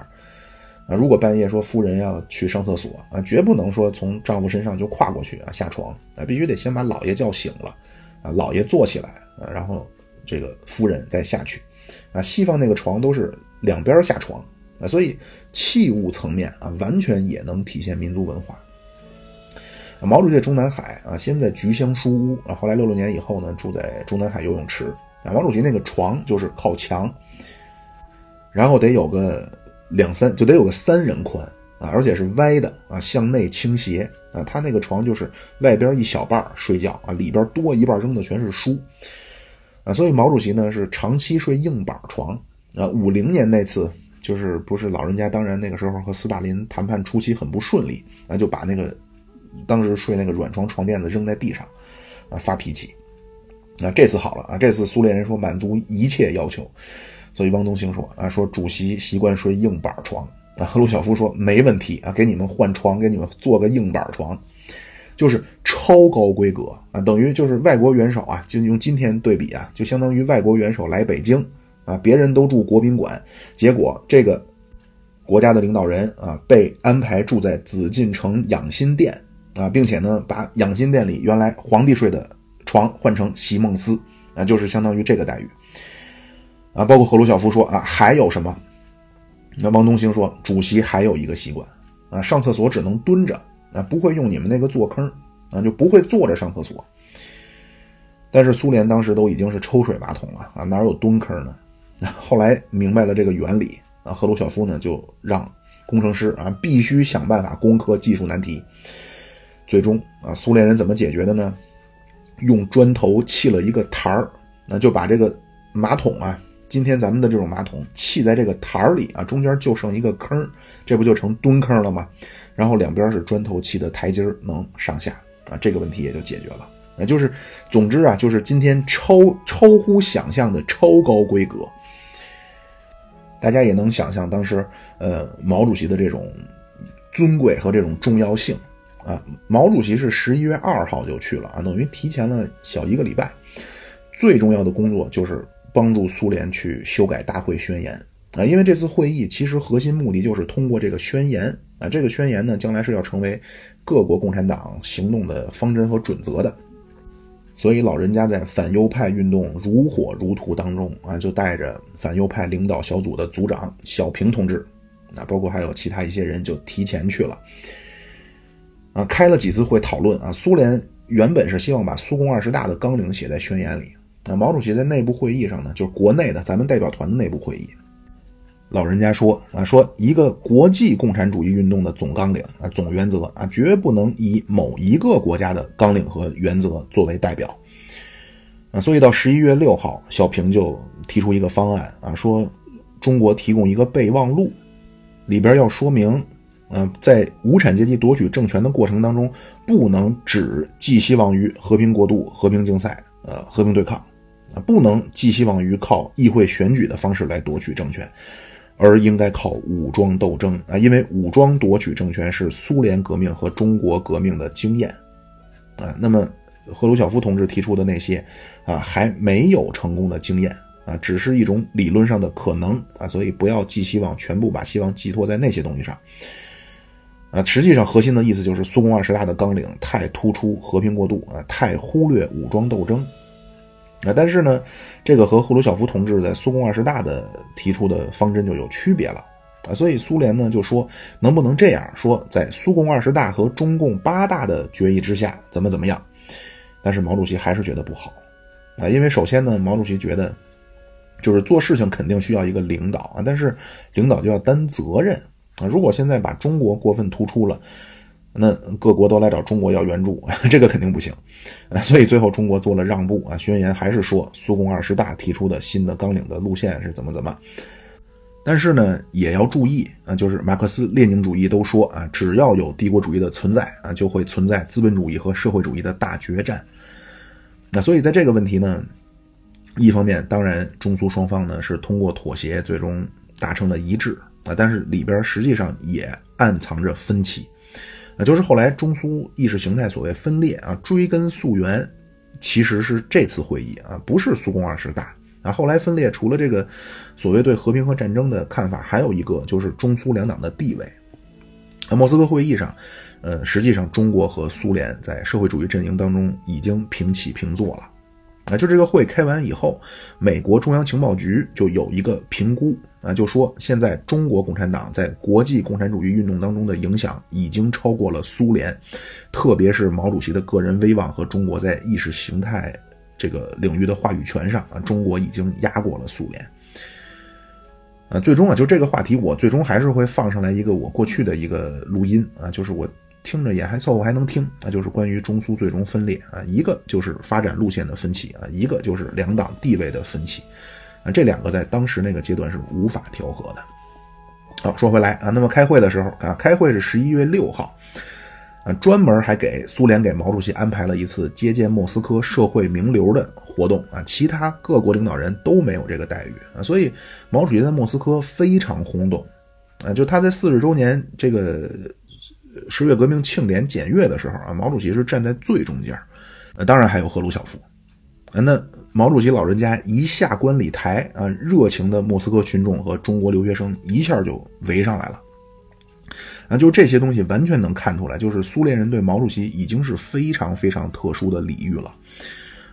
啊。如果半夜说夫人要去上厕所啊，绝不能说从丈夫身上就跨过去啊下床啊，必须得先把老爷叫醒了啊，老爷坐起来啊，然后这个夫人再下去啊。西方那个床都是两边下床啊，所以器物层面啊，完全也能体现民族文化。毛主席中南海啊，先在菊香书屋啊，后来六六年以后呢，住在中南海游泳池啊。毛主席那个床就是靠墙，然后得有个两三，就得有个三人宽啊，而且是歪的啊，向内倾斜啊。他那个床就是外边一小半睡觉啊，里边多一半扔的全是书啊。所以毛主席呢是长期睡硬板床啊。五零年那次就是不是老人家，当然那个时候和斯大林谈判初期很不顺利啊，就把那个。当时睡那个软床床垫子扔在地上，啊发脾气，啊这次好了啊这次苏联人说满足一切要求，所以汪东兴说啊说主席习惯睡硬板床啊赫鲁晓夫说没问题啊给你们换床给你们做个硬板床，就是超高规格啊等于就是外国元首啊就用今天对比啊就相当于外国元首来北京啊别人都住国宾馆，结果这个国家的领导人啊被安排住在紫禁城养心殿。啊，并且呢，把养心殿里原来皇帝睡的床换成席梦思，啊，就是相当于这个待遇。啊，包括赫鲁晓夫说啊，还有什么？那汪东兴说，主席还有一个习惯，啊，上厕所只能蹲着，啊，不会用你们那个坐坑啊，就不会坐着上厕所。但是苏联当时都已经是抽水马桶了啊，哪有蹲坑呢？后来明白了这个原理啊，赫鲁晓夫呢就让工程师啊必须想办法攻克技术难题。最终啊，苏联人怎么解决的呢？用砖头砌了一个台儿，那就把这个马桶啊，今天咱们的这种马桶砌在这个台儿里啊，中间就剩一个坑，这不就成蹲坑了吗？然后两边是砖头砌的台阶儿能上下啊，这个问题也就解决了。啊，就是，总之啊，就是今天超超乎想象的超高规格。大家也能想象当时，呃，毛主席的这种尊贵和这种重要性啊。毛主席是十一月二号就去了啊，等于提前了小一个礼拜。最重要的工作就是帮助苏联去修改大会宣言啊，因为这次会议其实核心目的就是通过这个宣言啊，这个宣言呢，将来是要成为各国共产党行动的方针和准则的。所以老人家在反右派运动如火如荼当中啊，就带着反右派领导小组的组长小平同志，啊，包括还有其他一些人就提前去了，啊，开了几次会讨论啊。苏联原本是希望把苏共二十大的纲领写在宣言里，啊，毛主席在内部会议上呢，就是国内的咱们代表团的内部会议。老人家说啊，说一个国际共产主义运动的总纲领啊、总原则啊，绝不能以某一个国家的纲领和原则作为代表啊。所以到十一月六号，小平就提出一个方案啊，说中国提供一个备忘录，里边要说明，嗯，在无产阶级夺取政权的过程当中，不能只寄希望于和平过渡、和平竞赛、呃和平对抗啊，不能寄希望于靠议会选举的方式来夺取政权。而应该靠武装斗争啊，因为武装夺取政权是苏联革命和中国革命的经验啊。那么赫鲁晓夫同志提出的那些啊，还没有成功的经验啊，只是一种理论上的可能啊，所以不要寄希望，全部把希望寄托在那些东西上啊。实际上，核心的意思就是苏共二十大的纲领太突出和平过渡啊，太忽略武装斗争。啊，但是呢，这个和赫鲁晓夫同志在苏共二十大的提出的方针就有区别了啊，所以苏联呢就说能不能这样说，在苏共二十大和中共八大的决议之下怎么怎么样？但是毛主席还是觉得不好啊，因为首先呢，毛主席觉得就是做事情肯定需要一个领导啊，但是领导就要担责任啊，如果现在把中国过分突出了。那各国都来找中国要援助，这个肯定不行，所以最后中国做了让步啊。宣言还是说苏共二十大提出的新的纲领的路线是怎么怎么，但是呢也要注意啊，就是马克思列宁主义都说啊，只要有帝国主义的存在啊，就会存在资本主义和社会主义的大决战。那所以在这个问题呢，一方面当然中苏双方呢是通过妥协最终达成了一致啊，但是里边实际上也暗藏着分歧。啊就是后来中苏意识形态所谓分裂啊，追根溯源，其实是这次会议啊，不是苏共二十大啊。后来分裂除了这个所谓对和平和战争的看法，还有一个就是中苏两党的地位。在莫斯科会议上，呃，实际上中国和苏联在社会主义阵营当中已经平起平坐了。啊，就这个会开完以后，美国中央情报局就有一个评估啊，就说现在中国共产党在国际共产主义运动当中的影响已经超过了苏联，特别是毛主席的个人威望和中国在意识形态这个领域的话语权上啊，中国已经压过了苏联。啊，最终啊，就这个话题，我最终还是会放上来一个我过去的一个录音啊，就是我。听着也还凑合，还能听。那就是关于中苏最终分裂啊，一个就是发展路线的分歧啊，一个就是两党地位的分歧啊，这两个在当时那个阶段是无法调和的。好，说回来啊，那么开会的时候啊，开会是十一月六号啊，专门还给苏联给毛主席安排了一次接见莫斯科社会名流的活动啊，其他各国领导人都没有这个待遇啊，所以毛主席在莫斯科非常轰动啊，就他在四十周年这个。十月革命庆典检阅的时候啊，毛主席是站在最中间，呃，当然还有赫鲁晓夫啊。那毛主席老人家一下观礼台啊，热情的莫斯科群众和中国留学生一下就围上来了。啊，就这些东西完全能看出来，就是苏联人对毛主席已经是非常非常特殊的礼遇了。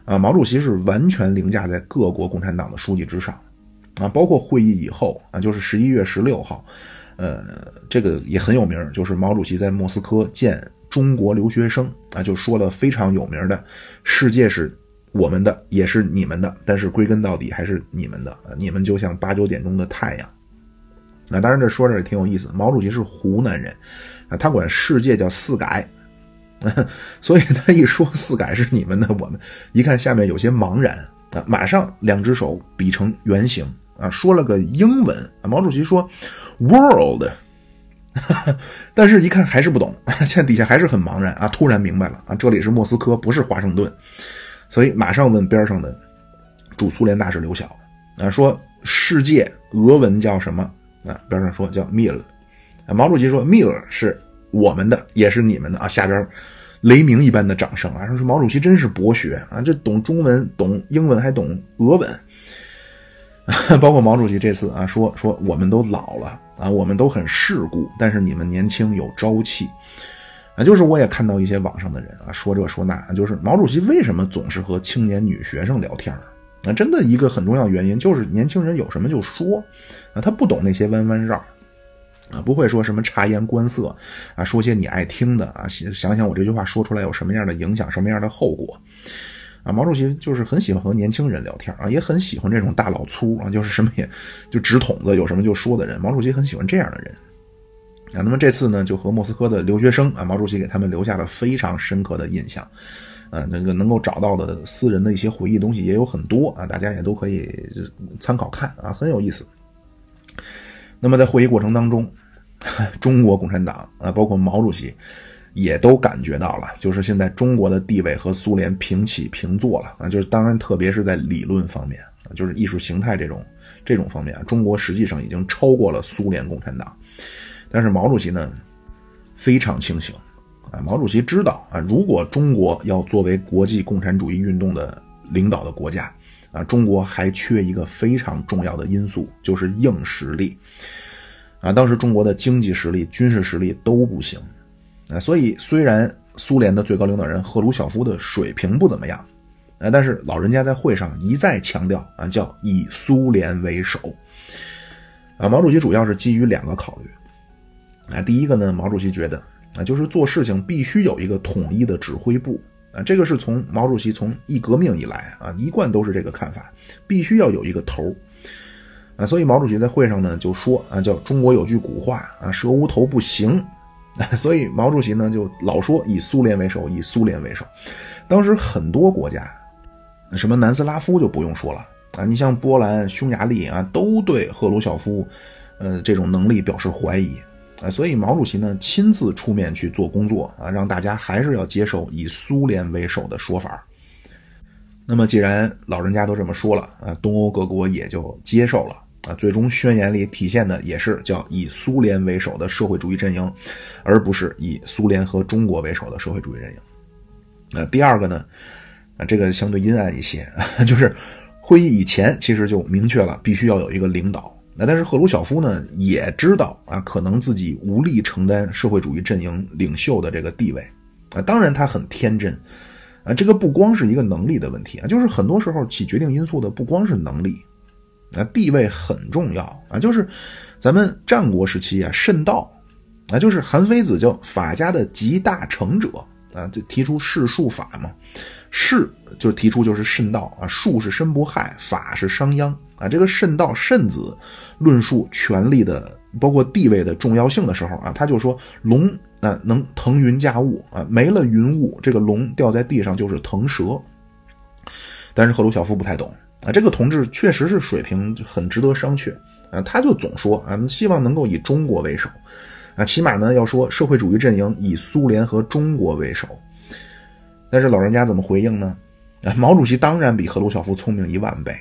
啊，毛主席是完全凌驾在各国共产党的书记之上。啊，包括会议以后啊，就是十一月十六号。呃，这个也很有名，就是毛主席在莫斯科见中国留学生啊，就说了非常有名的“世界是我们的，也是你们的”，但是归根到底还是你们的！你们就像八九点钟的太阳。那当然，这说着也挺有意思。毛主席是湖南人啊，他管世界叫四改，所以他一说四改是你们的，我们一看下面有些茫然啊，马上两只手比成圆形啊，说了个英文啊。毛主席说：“World。”但是，一看还是不懂，现在底下还是很茫然啊。突然明白了啊，这里是莫斯科，不是华盛顿，所以马上问边上的驻苏联大使刘晓啊，说世界俄文叫什么啊？边上说叫 Mil，啊，毛主席说 Mil 是我们的，也是你们的啊。下边雷鸣一般的掌声啊，说毛主席真是博学啊，这懂中文、懂英文还懂俄文。包括毛主席这次啊，说说我们都老了啊，我们都很世故，但是你们年轻有朝气啊。就是我也看到一些网上的人啊，说这说那，就是毛主席为什么总是和青年女学生聊天啊？真的一个很重要原因就是年轻人有什么就说啊，他不懂那些弯弯绕啊，不会说什么察言观色啊，说些你爱听的啊，想想我这句话说出来有什么样的影响，什么样的后果。啊，毛主席就是很喜欢和年轻人聊天啊，也很喜欢这种大老粗啊，就是什么也就直筒子，有什么就说的人。毛主席很喜欢这样的人啊。那么这次呢，就和莫斯科的留学生啊，毛主席给他们留下了非常深刻的印象。啊，那个能够找到的私人的一些回忆东西也有很多啊，大家也都可以参考看啊，很有意思。那么在会议过程当中，中国共产党啊，包括毛主席。也都感觉到了，就是现在中国的地位和苏联平起平坐了啊！就是当然，特别是在理论方面啊，就是意识形态这种这种方面啊，中国实际上已经超过了苏联共产党。但是毛主席呢，非常清醒啊！毛主席知道啊，如果中国要作为国际共产主义运动的领导的国家啊，中国还缺一个非常重要的因素，就是硬实力啊！当时中国的经济实力、军事实力都不行。啊，所以虽然苏联的最高领导人赫鲁晓夫的水平不怎么样，啊，但是老人家在会上一再强调啊，叫以苏联为首。啊，毛主席主要是基于两个考虑。啊，第一个呢，毛主席觉得啊，就是做事情必须有一个统一的指挥部。啊，这个是从毛主席从一革命以来啊，一贯都是这个看法，必须要有一个头。啊，所以毛主席在会上呢就说啊，叫中国有句古话啊，蛇无头不行。所以毛主席呢就老说以苏联为首，以苏联为首。当时很多国家，什么南斯拉夫就不用说了啊，你像波兰、匈牙利啊，都对赫鲁晓夫，呃，这种能力表示怀疑啊。所以毛主席呢亲自出面去做工作啊，让大家还是要接受以苏联为首的说法。那么既然老人家都这么说了啊，东欧各国也就接受了。啊，最终宣言里体现的也是叫以苏联为首的社会主义阵营，而不是以苏联和中国为首的社会主义阵营。那第二个呢？啊，这个相对阴暗一些，就是会议以前其实就明确了，必须要有一个领导。那但是赫鲁晓夫呢也知道啊，可能自己无力承担社会主义阵营领袖的这个地位。啊，当然他很天真。啊，这个不光是一个能力的问题啊，就是很多时候起决定因素的不光是能力。啊，地位很重要啊！就是咱们战国时期啊，慎道啊，就是韩非子叫法家的集大成者啊，就提出士术法嘛。士就提出就是慎道啊，术是身不害，法是商鞅啊。这个慎道慎子论述权力的包括地位的重要性的时候啊，他就说龙啊能腾云驾雾啊，没了云雾，这个龙掉在地上就是腾蛇。但是赫鲁晓夫不太懂。啊，这个同志确实是水平很值得商榷啊！他就总说啊，希望能够以中国为首，啊，起码呢要说社会主义阵营以苏联和中国为首。但是老人家怎么回应呢？啊，毛主席当然比赫鲁晓夫聪明一万倍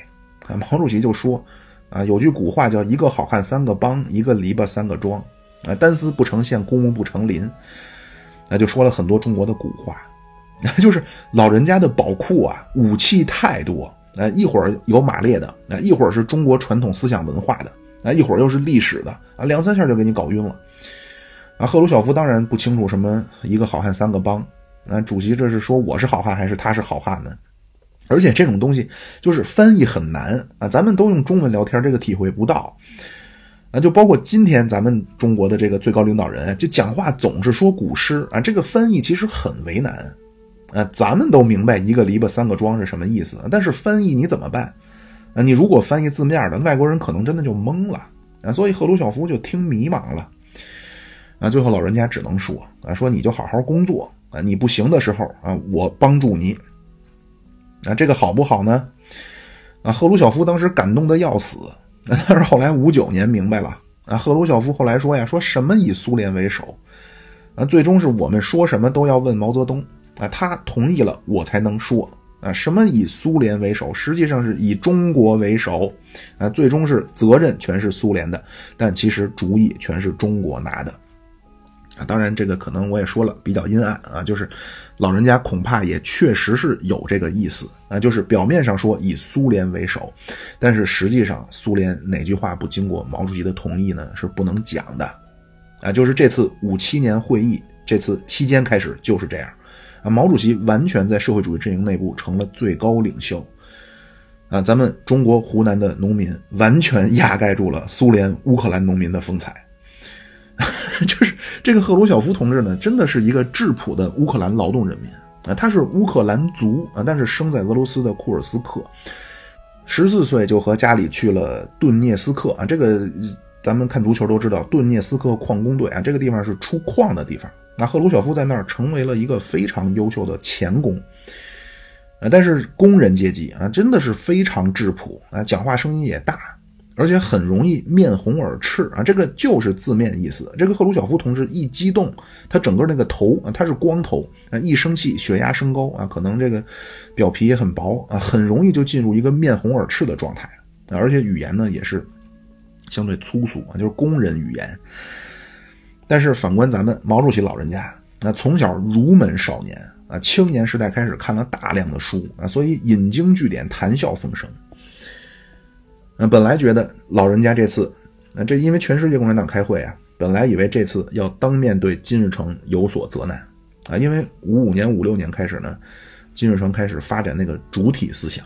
啊！毛主席就说啊，有句古话叫“一个好汉三个帮，一个篱笆三个桩”，啊，单丝不成线，孤木不成林，那就说了很多中国的古话，就是老人家的宝库啊，武器太多。啊，一会儿有马列的，啊，一会儿是中国传统思想文化的，啊，一会儿又是历史的，啊，两三下就给你搞晕了。啊，赫鲁晓夫当然不清楚什么一个好汉三个帮，啊，主席这是说我是好汉还是他是好汉呢？而且这种东西就是翻译很难啊，咱们都用中文聊天，这个体会不到。啊，就包括今天咱们中国的这个最高领导人，就讲话总是说古诗啊，这个翻译其实很为难。啊，咱们都明白一个篱笆三个桩是什么意思，但是翻译你怎么办？啊，你如果翻译字面的，外国人可能真的就懵了啊，所以赫鲁晓夫就听迷茫了。啊，最后老人家只能说啊，说你就好好工作啊，你不行的时候啊，我帮助你。啊，这个好不好呢？啊，赫鲁晓夫当时感动的要死，但是后来五九年明白了啊，赫鲁晓夫后来说呀，说什么以苏联为首啊，最终是我们说什么都要问毛泽东啊，他同意了我才能说啊，什么以苏联为首，实际上是以中国为首啊，最终是责任全是苏联的，但其实主意全是中国拿的。啊，当然，这个可能我也说了，比较阴暗啊，就是老人家恐怕也确实是有这个意思啊，就是表面上说以苏联为首，但是实际上苏联哪句话不经过毛主席的同意呢？是不能讲的啊。就是这次五七年会议这次期间开始就是这样啊，毛主席完全在社会主义阵营内部成了最高领袖啊，咱们中国湖南的农民完全 压盖住了苏联乌克兰农民的风采。就是这个赫鲁晓夫同志呢，真的是一个质朴的乌克兰劳动人民啊，他是乌克兰族啊，但是生在俄罗斯的库尔斯克，十四岁就和家里去了顿涅斯克啊，这个咱们看足球都知道，顿涅斯克矿工队啊，这个地方是出矿的地方。那赫鲁晓夫在那儿成为了一个非常优秀的钳工啊，但是工人阶级啊，真的是非常质朴啊，讲话声音也大。而且很容易面红耳赤啊，这个就是字面意思。这个赫鲁晓夫同志一激动，他整个那个头啊，他是光头啊，一生气血压升高啊，可能这个表皮也很薄啊，很容易就进入一个面红耳赤的状态啊。而且语言呢也是相对粗俗啊，就是工人语言。但是反观咱们毛主席老人家，那从小儒门少年啊，青年时代开始看了大量的书啊，所以引经据典，谈笑风生。那本来觉得老人家这次，那这因为全世界共产党开会啊，本来以为这次要当面对金日成有所责难啊，因为五五年、五六年开始呢，金日成开始发展那个主体思想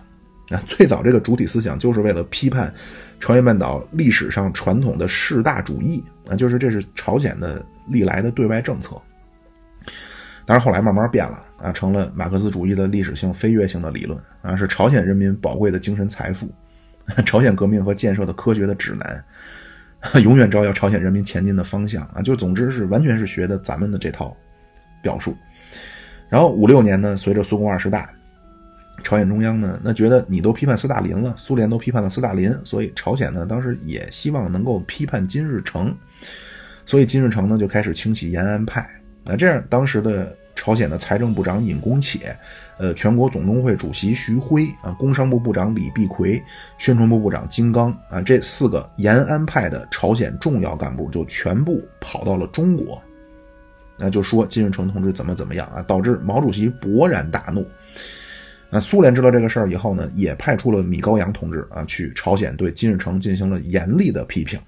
啊，最早这个主体思想就是为了批判朝鲜半岛历史上传统的士大主义啊，就是这是朝鲜的历来的对外政策。但是后来慢慢变了啊，成了马克思主义的历史性飞跃性的理论啊，是朝鲜人民宝贵的精神财富。朝鲜革命和建设的科学的指南，永远照耀朝鲜人民前进的方向啊！就总之是完全是学的咱们的这套表述。然后五六年呢，随着苏共二十大，朝鲜中央呢，那觉得你都批判斯大林了，苏联都批判了斯大林，所以朝鲜呢当时也希望能够批判金日成，所以金日成呢就开始清洗延安派啊，这样当时的。朝鲜的财政部长尹公且，呃，全国总工会主席徐辉啊，工商部部长李必奎，宣传部部长金刚啊，这四个延安派的朝鲜重要干部就全部跑到了中国，那就说金日成同志怎么怎么样啊，导致毛主席勃然大怒。那苏联知道这个事儿以后呢，也派出了米高扬同志啊，去朝鲜对金日成进行了严厉的批评。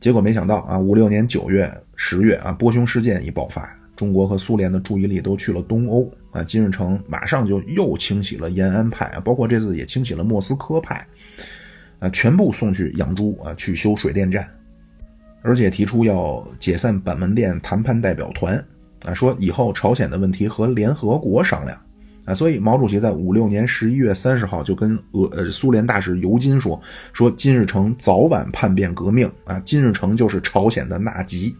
结果没想到啊，五六年九月、十月啊，波匈事件一爆发。中国和苏联的注意力都去了东欧啊，金日成马上就又清洗了延安派啊，包括这次也清洗了莫斯科派，啊，全部送去养猪啊，去修水电站，而且提出要解散板门店谈判代表团啊，说以后朝鲜的问题和联合国商量啊，所以毛主席在五六年十一月三十号就跟俄呃苏联大使尤金说，说金日成早晚叛变革命啊，金日成就是朝鲜的纳吉。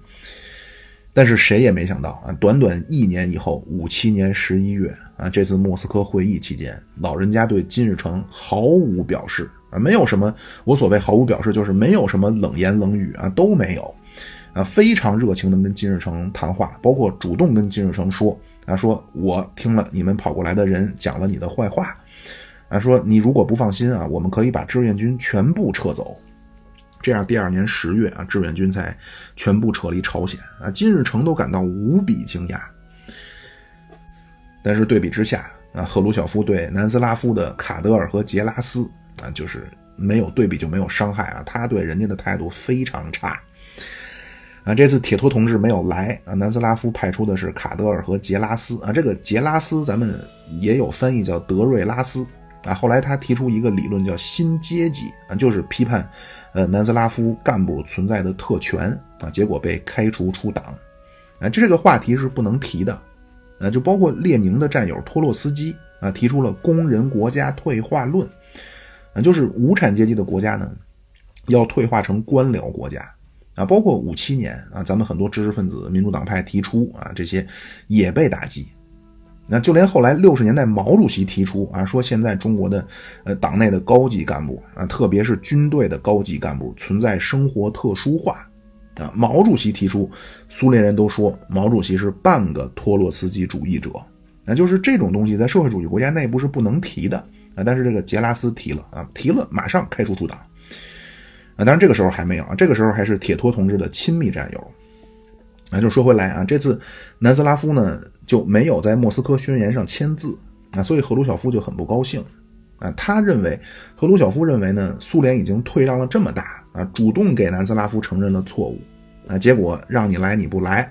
但是谁也没想到啊，短短一年以后，五七年十一月啊，这次莫斯科会议期间，老人家对金日成毫无表示啊，没有什么，我所谓毫无表示，就是没有什么冷言冷语啊，都没有，啊，非常热情的跟金日成谈话，包括主动跟金日成说啊，说我听了你们跑过来的人讲了你的坏话，啊，说你如果不放心啊，我们可以把志愿军全部撤走。这样，第二年十月啊，志愿军才全部撤离朝鲜啊。金日成都感到无比惊讶。但是对比之下啊，赫鲁晓夫对南斯拉夫的卡德尔和杰拉斯啊，就是没有对比就没有伤害啊。他对人家的态度非常差啊。这次铁托同志没有来啊，南斯拉夫派出的是卡德尔和杰拉斯啊。这个杰拉斯咱们也有翻译叫德瑞拉斯啊。后来他提出一个理论叫新阶级啊，就是批判呃南斯拉夫干部存在的特权啊，结果被开除出党啊。这个话题是不能提的啊，就包括列宁的战友托洛斯基啊，提出了工人国家退化论啊，就是无产阶级的国家呢要退化成官僚国家。啊，包括五七年啊，咱们很多知识分子、民主党派提出啊，这些也被打击。那就连后来六十年代，毛主席提出啊，说现在中国的呃党内的高级干部啊，特别是军队的高级干部存在生活特殊化啊。毛主席提出，苏联人都说毛主席是半个托洛斯基主义者。那就是这种东西在社会主义国家内部是不能提的啊。但是这个杰拉斯提了啊，提了马上开除出党。啊，当然这个时候还没有啊，这个时候还是铁托同志的亲密战友。啊，就说回来啊，这次南斯拉夫呢就没有在莫斯科宣言上签字啊，所以赫鲁晓夫就很不高兴啊。他认为赫鲁晓夫认为呢，苏联已经退让了这么大啊，主动给南斯拉夫承认了错误啊，结果让你来你不来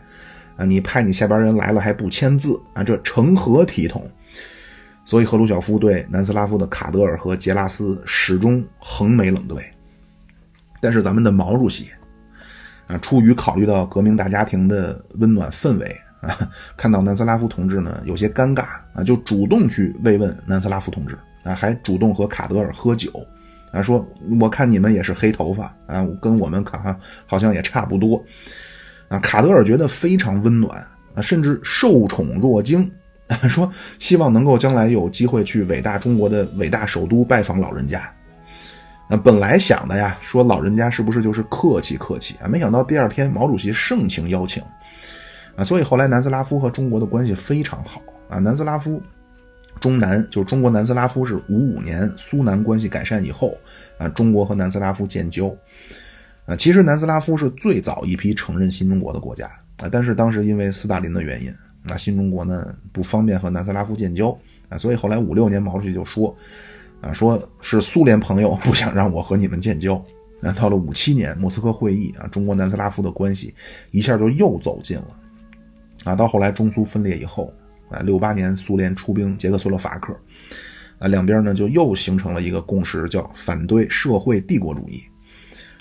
啊，你派你下边人来了还不签字啊，这成何体统？所以赫鲁晓夫对南斯拉夫的卡德尔和杰拉斯始终横眉冷对。但是咱们的毛主席，啊，出于考虑到革命大家庭的温暖氛围啊，看到南斯拉夫同志呢有些尴尬啊，就主动去慰问南斯拉夫同志啊，还主动和卡德尔喝酒啊，说我看你们也是黑头发啊，跟我们看好像也差不多啊。卡德尔觉得非常温暖啊，甚至受宠若惊，说希望能够将来有机会去伟大中国的伟大首都拜访老人家。那本来想的呀，说老人家是不是就是客气客气啊？没想到第二天毛主席盛情邀请，所以后来南斯拉夫和中国的关系非常好啊。南斯拉夫中南就是中国南斯拉夫是五五年苏南关系改善以后啊，中国和南斯拉夫建交啊。其实南斯拉夫是最早一批承认新中国的国家啊，但是当时因为斯大林的原因，那新中国呢不方便和南斯拉夫建交啊，所以后来五六年毛主席就说。啊，说是苏联朋友不想让我和你们建交。那到了五七年莫斯科会议啊，中国南斯拉夫的关系一下就又走近了。啊，到后来中苏分裂以后，啊，六八年苏联出兵捷克斯洛伐克，啊，两边呢就又形成了一个共识，叫反对社会帝国主义。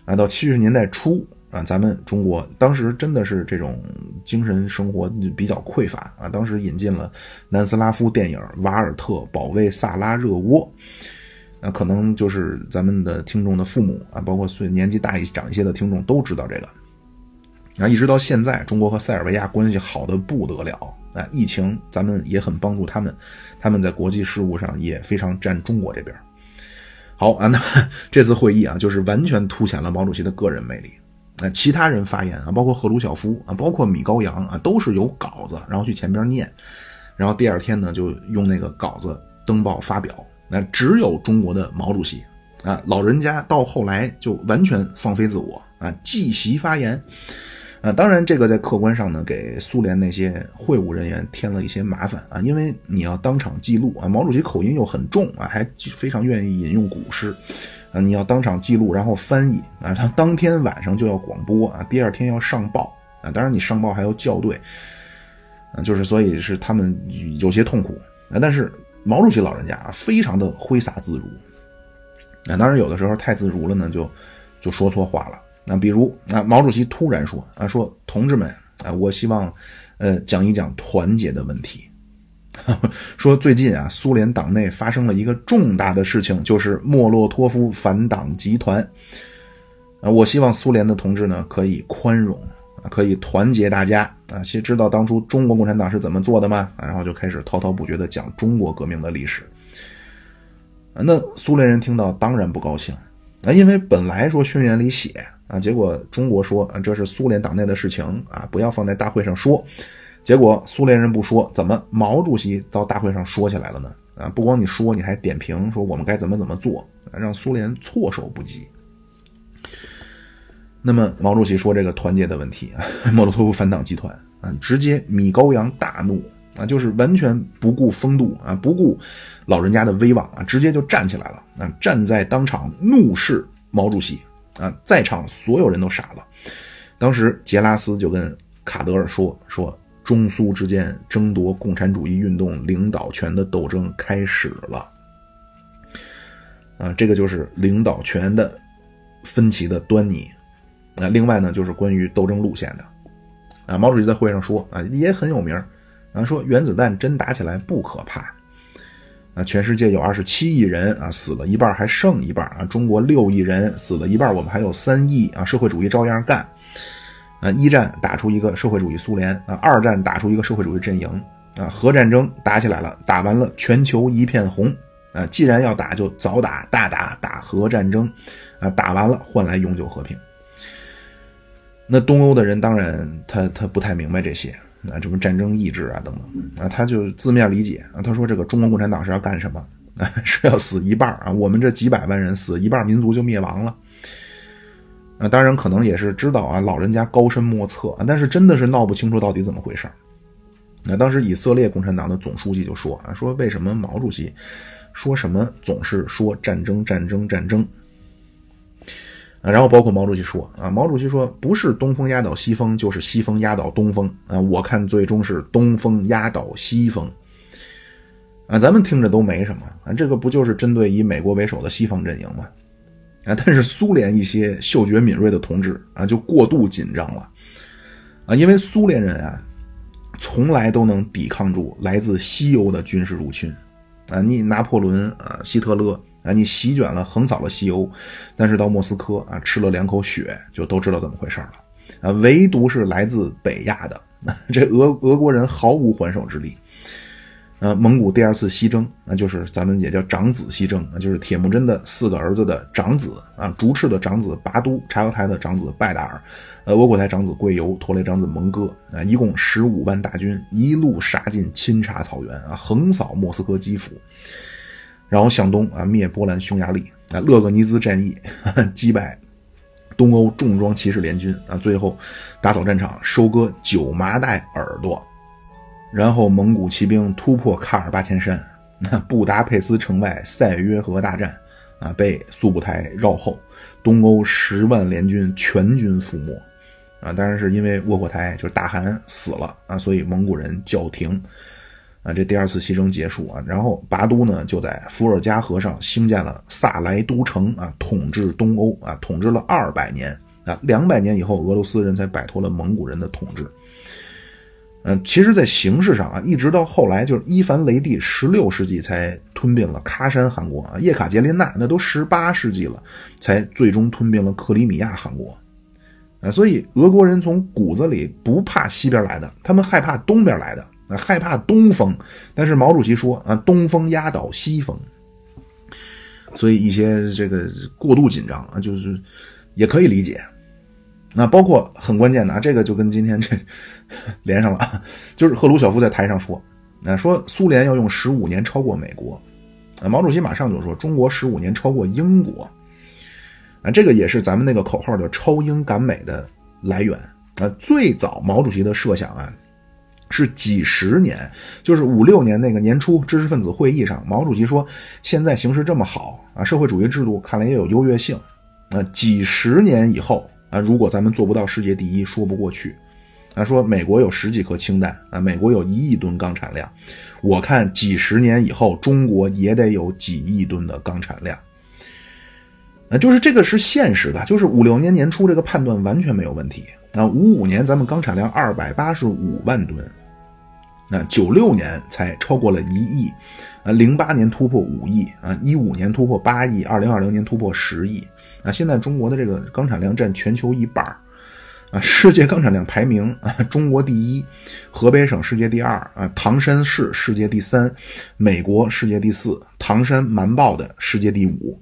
啊，到七十年代初。啊，咱们中国当时真的是这种精神生活比较匮乏啊。当时引进了南斯拉夫电影《瓦尔特保卫萨拉热窝》，那可能就是咱们的听众的父母啊，包括岁年纪大一长一些的听众都知道这个。啊，一直到现在，中国和塞尔维亚关系好的不得了啊。疫情咱们也很帮助他们，他们在国际事务上也非常站中国这边。好啊，那这次会议啊，就是完全凸显了毛主席的个人魅力。那其他人发言啊，包括赫鲁晓夫啊，包括米高扬啊，都是有稿子，然后去前边念，然后第二天呢就用那个稿子登报发表。那只有中国的毛主席啊，老人家到后来就完全放飞自我啊，即席发言。啊，当然这个在客观上呢，给苏联那些会务人员添了一些麻烦啊，因为你要当场记录啊，毛主席口音又很重啊，还非常愿意引用古诗。啊，你要当场记录，然后翻译啊，他当天晚上就要广播啊，第二天要上报啊，当然你上报还要校对，啊，就是所以是他们有些痛苦啊，但是毛主席老人家啊，非常的挥洒自如，啊，当然有的时候太自如了呢，就就说错话了，那比如啊，毛主席突然说啊，说同志们啊，我希望呃讲一讲团结的问题。说最近啊，苏联党内发生了一个重大的事情，就是莫洛托夫反党集团。啊，我希望苏联的同志呢可以宽容啊，可以团结大家啊。其实知道当初中国共产党是怎么做的吗？然后就开始滔滔不绝地讲中国革命的历史。那苏联人听到当然不高兴啊，因为本来说宣言里写啊，结果中国说啊这是苏联党内的事情啊，不要放在大会上说。结果苏联人不说，怎么毛主席到大会上说起来了呢？啊，不光你说，你还点评说我们该怎么怎么做，让苏联措手不及。那么毛主席说这个团结的问题啊，莫洛托夫反党集团啊，直接米高扬大怒啊，就是完全不顾风度啊，不顾老人家的威望啊，直接就站起来了啊，站在当场怒视毛主席啊，在场所有人都傻了。当时杰拉斯就跟卡德尔说说。中苏之间争夺共产主义运动领导权的斗争开始了。啊，这个就是领导权的分歧的端倪。啊，另外呢，就是关于斗争路线的。啊，毛主席在会上说啊，也很有名啊，说原子弹真打起来不可怕。啊，全世界有二十七亿人啊，死了一半还剩一半啊，中国六亿人死了一半，我们还有三亿啊，社会主义照样干。啊，一战打出一个社会主义苏联啊，二战打出一个社会主义阵营啊，核战争打起来了，打完了全球一片红啊，既然要打就早打大打打核战争啊，打完了换来永久和平。那东欧的人当然他他不太明白这些啊，什么战争意志啊等等啊，他就字面理解啊，他说这个中国共产党是要干什么啊？是要死一半啊，我们这几百万人死一半，民族就灭亡了。啊，当然可能也是知道啊，老人家高深莫测啊，但是真的是闹不清楚到底怎么回事那当时以色列共产党的总书记就说啊，说为什么毛主席说什么总是说战争战争战争啊？然后包括毛主席说啊，毛主席说不是东风压倒西风，就是西风压倒东风啊。我看最终是东风压倒西风啊。咱们听着都没什么啊，这个不就是针对以美国为首的西方阵营吗？啊，但是苏联一些嗅觉敏锐的同志啊，就过度紧张了，啊，因为苏联人啊，从来都能抵抗住来自西欧的军事入侵，啊，你拿破仑啊，希特勒啊，你席卷了横扫了西欧，但是到莫斯科啊，吃了两口血就都知道怎么回事了，啊，唯独是来自北亚的 这俄俄国人毫无还手之力。呃，蒙古第二次西征，那就是咱们也叫长子西征，那就是铁木真的四个儿子的长子啊，竹赤的长子拔都，察合台的长子拜达尔，呃，窝阔台长子贵由，陀雷长子蒙哥啊，一共十五万大军，一路杀进钦察草原啊，横扫莫斯科基辅，然后向东啊，灭波兰匈牙利啊，勒格尼兹战役 击败东欧重装骑士联军啊，最后打扫战场，收割九麻袋耳朵。然后蒙古骑兵突破卡尔巴阡山，那 布达佩斯城外塞约河大战，啊，被苏布台绕后，东欧十万联军全军覆没，啊，当然是因为窝阔台就是大汗死了啊，所以蒙古人叫停，啊，这第二次西征结束啊，然后拔都呢就在伏尔加河上兴建了萨莱都城啊，统治东欧啊，统治了二百年啊，两百年以后俄罗斯人才摆脱了蒙古人的统治。嗯，其实，在形式上啊，一直到后来，就是伊凡雷帝十六世纪才吞并了喀山汗国啊，叶卡捷琳娜那都十八世纪了，才最终吞并了克里米亚汗国。啊，所以俄国人从骨子里不怕西边来的，他们害怕东边来的，啊，害怕东风。但是毛主席说啊，东风压倒西风，所以一些这个过度紧张啊，就是也可以理解。那包括很关键的啊，这个就跟今天这 连上了，就是赫鲁晓夫在台上说，啊，说苏联要用十五年超过美国，啊，毛主席马上就说中国十五年超过英国，啊，这个也是咱们那个口号叫超英赶美的来源啊。最早毛主席的设想啊，是几十年，就是五六年那个年初知识分子会议上，毛主席说，现在形势这么好啊，社会主义制度看来也有优越性，啊，几十年以后。啊，如果咱们做不到世界第一，说不过去。啊，说美国有十几颗氢弹，啊，美国有一亿吨钢产量，我看几十年以后，中国也得有几亿吨的钢产量。啊，就是这个是现实的，就是五六年年初这个判断完全没有问题。啊，五五年咱们钢产量二百八十五万吨，那九六年才超过了一亿，啊，零八年突破五亿，啊，一五年突破八亿，二零二零年突破十亿。啊，现在中国的这个钢产量占全球一半啊，世界钢产量排名啊，中国第一，河北省世界第二啊，唐山市世界第三，美国世界第四，唐山瞒报的世界第五。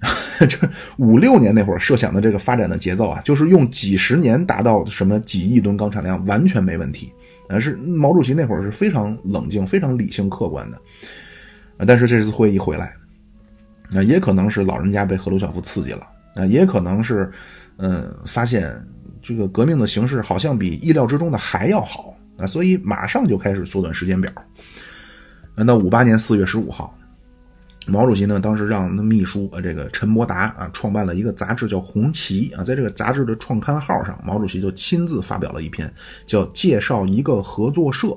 就是五六年那会儿设想的这个发展的节奏啊，就是用几十年达到什么几亿吨钢产量完全没问题。呃，是毛主席那会儿是非常冷静、非常理性、客观的。啊，但是这次会议回来。那也可能是老人家被赫鲁晓夫刺激了，啊，也可能是，嗯，发现这个革命的形势好像比意料之中的还要好，啊，所以马上就开始缩短时间表。那五八年四月十五号，毛主席呢，当时让秘书啊，这个陈伯达啊，创办了一个杂志叫《红旗》啊，在这个杂志的创刊号上，毛主席就亲自发表了一篇叫《介绍一个合作社》，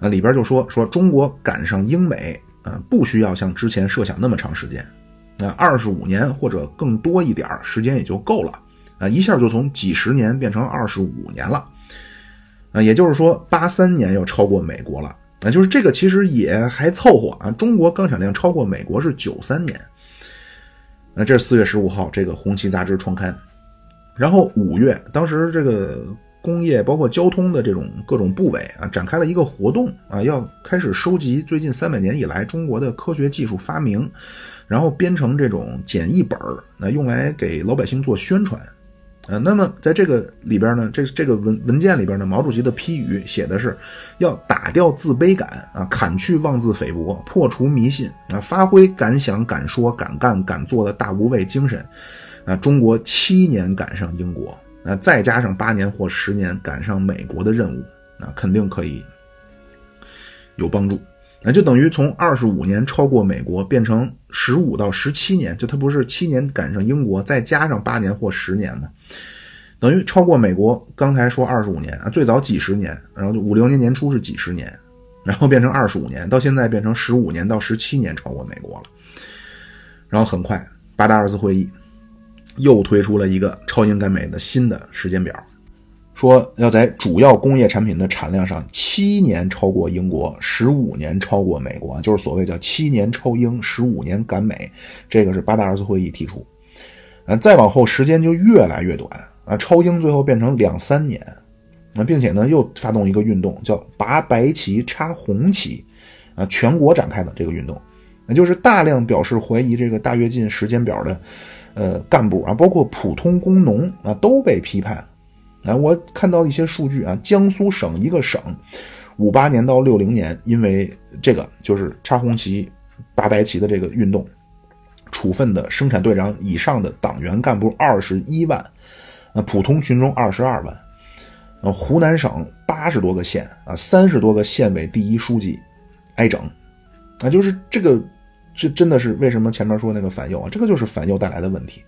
啊，里边就说说中国赶上英美。啊，不需要像之前设想那么长时间，那二十五年或者更多一点时间也就够了啊，一下就从几十年变成二十五年了啊，也就是说八三年要超过美国了啊，就是这个其实也还凑合啊，中国钢产量超过美国是九三年，那这是四月十五号这个《红旗》杂志创刊，然后五月当时这个。工业包括交通的这种各种部委啊，展开了一个活动啊，要开始收集最近三百年以来中国的科学技术发明，然后编成这种简易本儿，那用来给老百姓做宣传。呃，那么在这个里边呢，这这个文文件里边呢，毛主席的批语写的是要打掉自卑感啊，砍去妄自菲薄，破除迷信啊，发挥敢想敢说敢干敢做的大无畏精神啊，中国七年赶上英国。啊再加上八年或十年赶上美国的任务，啊肯定可以有帮助。那就等于从二十五年超过美国变成十五到十七年，就它不是七年赶上英国，再加上八年或十年嘛，等于超过美国。刚才说二十五年啊，最早几十年，然后就五六年年初是几十年，然后变成二十五年，到现在变成十五年到十七年超过美国了。然后很快八大二次会议。又推出了一个超英赶美的新的时间表，说要在主要工业产品的产量上七年超过英国，十五年超过美国，就是所谓叫七年超英，十五年赶美。这个是八大二次会议提出。啊，再往后时间就越来越短啊，超英最后变成两三年。啊，并且呢又发动一个运动，叫拔白旗插红旗，啊，全国展开的这个运动，那就是大量表示怀疑这个大跃进时间表的。呃，干部啊，包括普通工农啊，都被批判。啊，我看到一些数据啊，江苏省一个省，五八年到六零年，因为这个就是插红旗、拔白旗的这个运动，处分的生产队长以上的党员干部二十一万，啊，普通群众二十二万。啊，湖南省八十多个县啊，三十多个县委第一书记挨整，啊，就是这个。这真的是为什么前面说那个反右啊？这个就是反右带来的问题。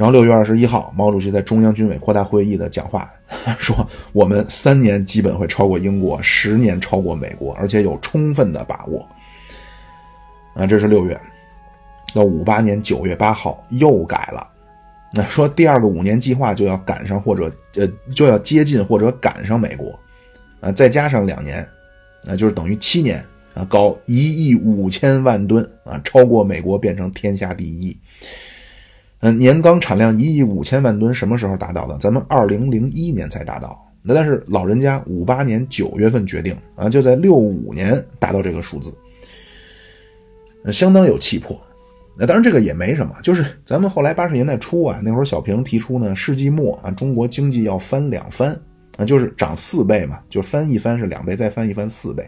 然后六月二十一号，毛主席在中央军委扩大会议的讲话 说：“我们三年基本会超过英国，十年超过美国，而且有充分的把握。”啊，这是六月。到五八年九月八号又改了，那说第二个五年计划就要赶上或者呃就要接近或者赶上美国，啊，再加上两年，那就是等于七年。啊，高一亿五千万吨啊，超过美国，变成天下第一。嗯，年钢产量一亿五千万吨，什么时候达到的？咱们二零零一年才达到。那但是老人家五八年九月份决定啊，就在六五年达到这个数字，相当有气魄。那当然这个也没什么，就是咱们后来八十年代初啊，那会儿小平提出呢，世纪末啊，中国经济要翻两番啊，就是涨四倍嘛，就翻一番是两倍，再翻一番四倍。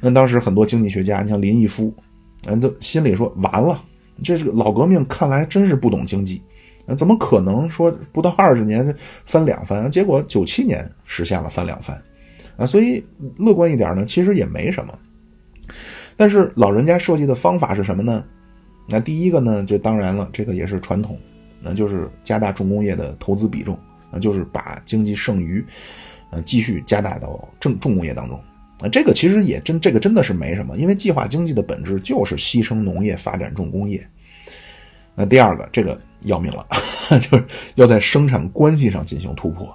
那当时很多经济学家，你像林毅夫，嗯，都心里说完了，这是老革命，看来真是不懂经济，怎么可能说不到二十年翻两番？结果九七年实现了翻两番，啊，所以乐观一点呢，其实也没什么。但是老人家设计的方法是什么呢？那第一个呢，就当然了，这个也是传统，那就是加大重工业的投资比重，啊，就是把经济剩余，呃，继续加大到重重工业当中。啊，这个其实也真，这个真的是没什么，因为计划经济的本质就是牺牲农业发展重工业。那第二个，这个要命了，就是要在生产关系上进行突破。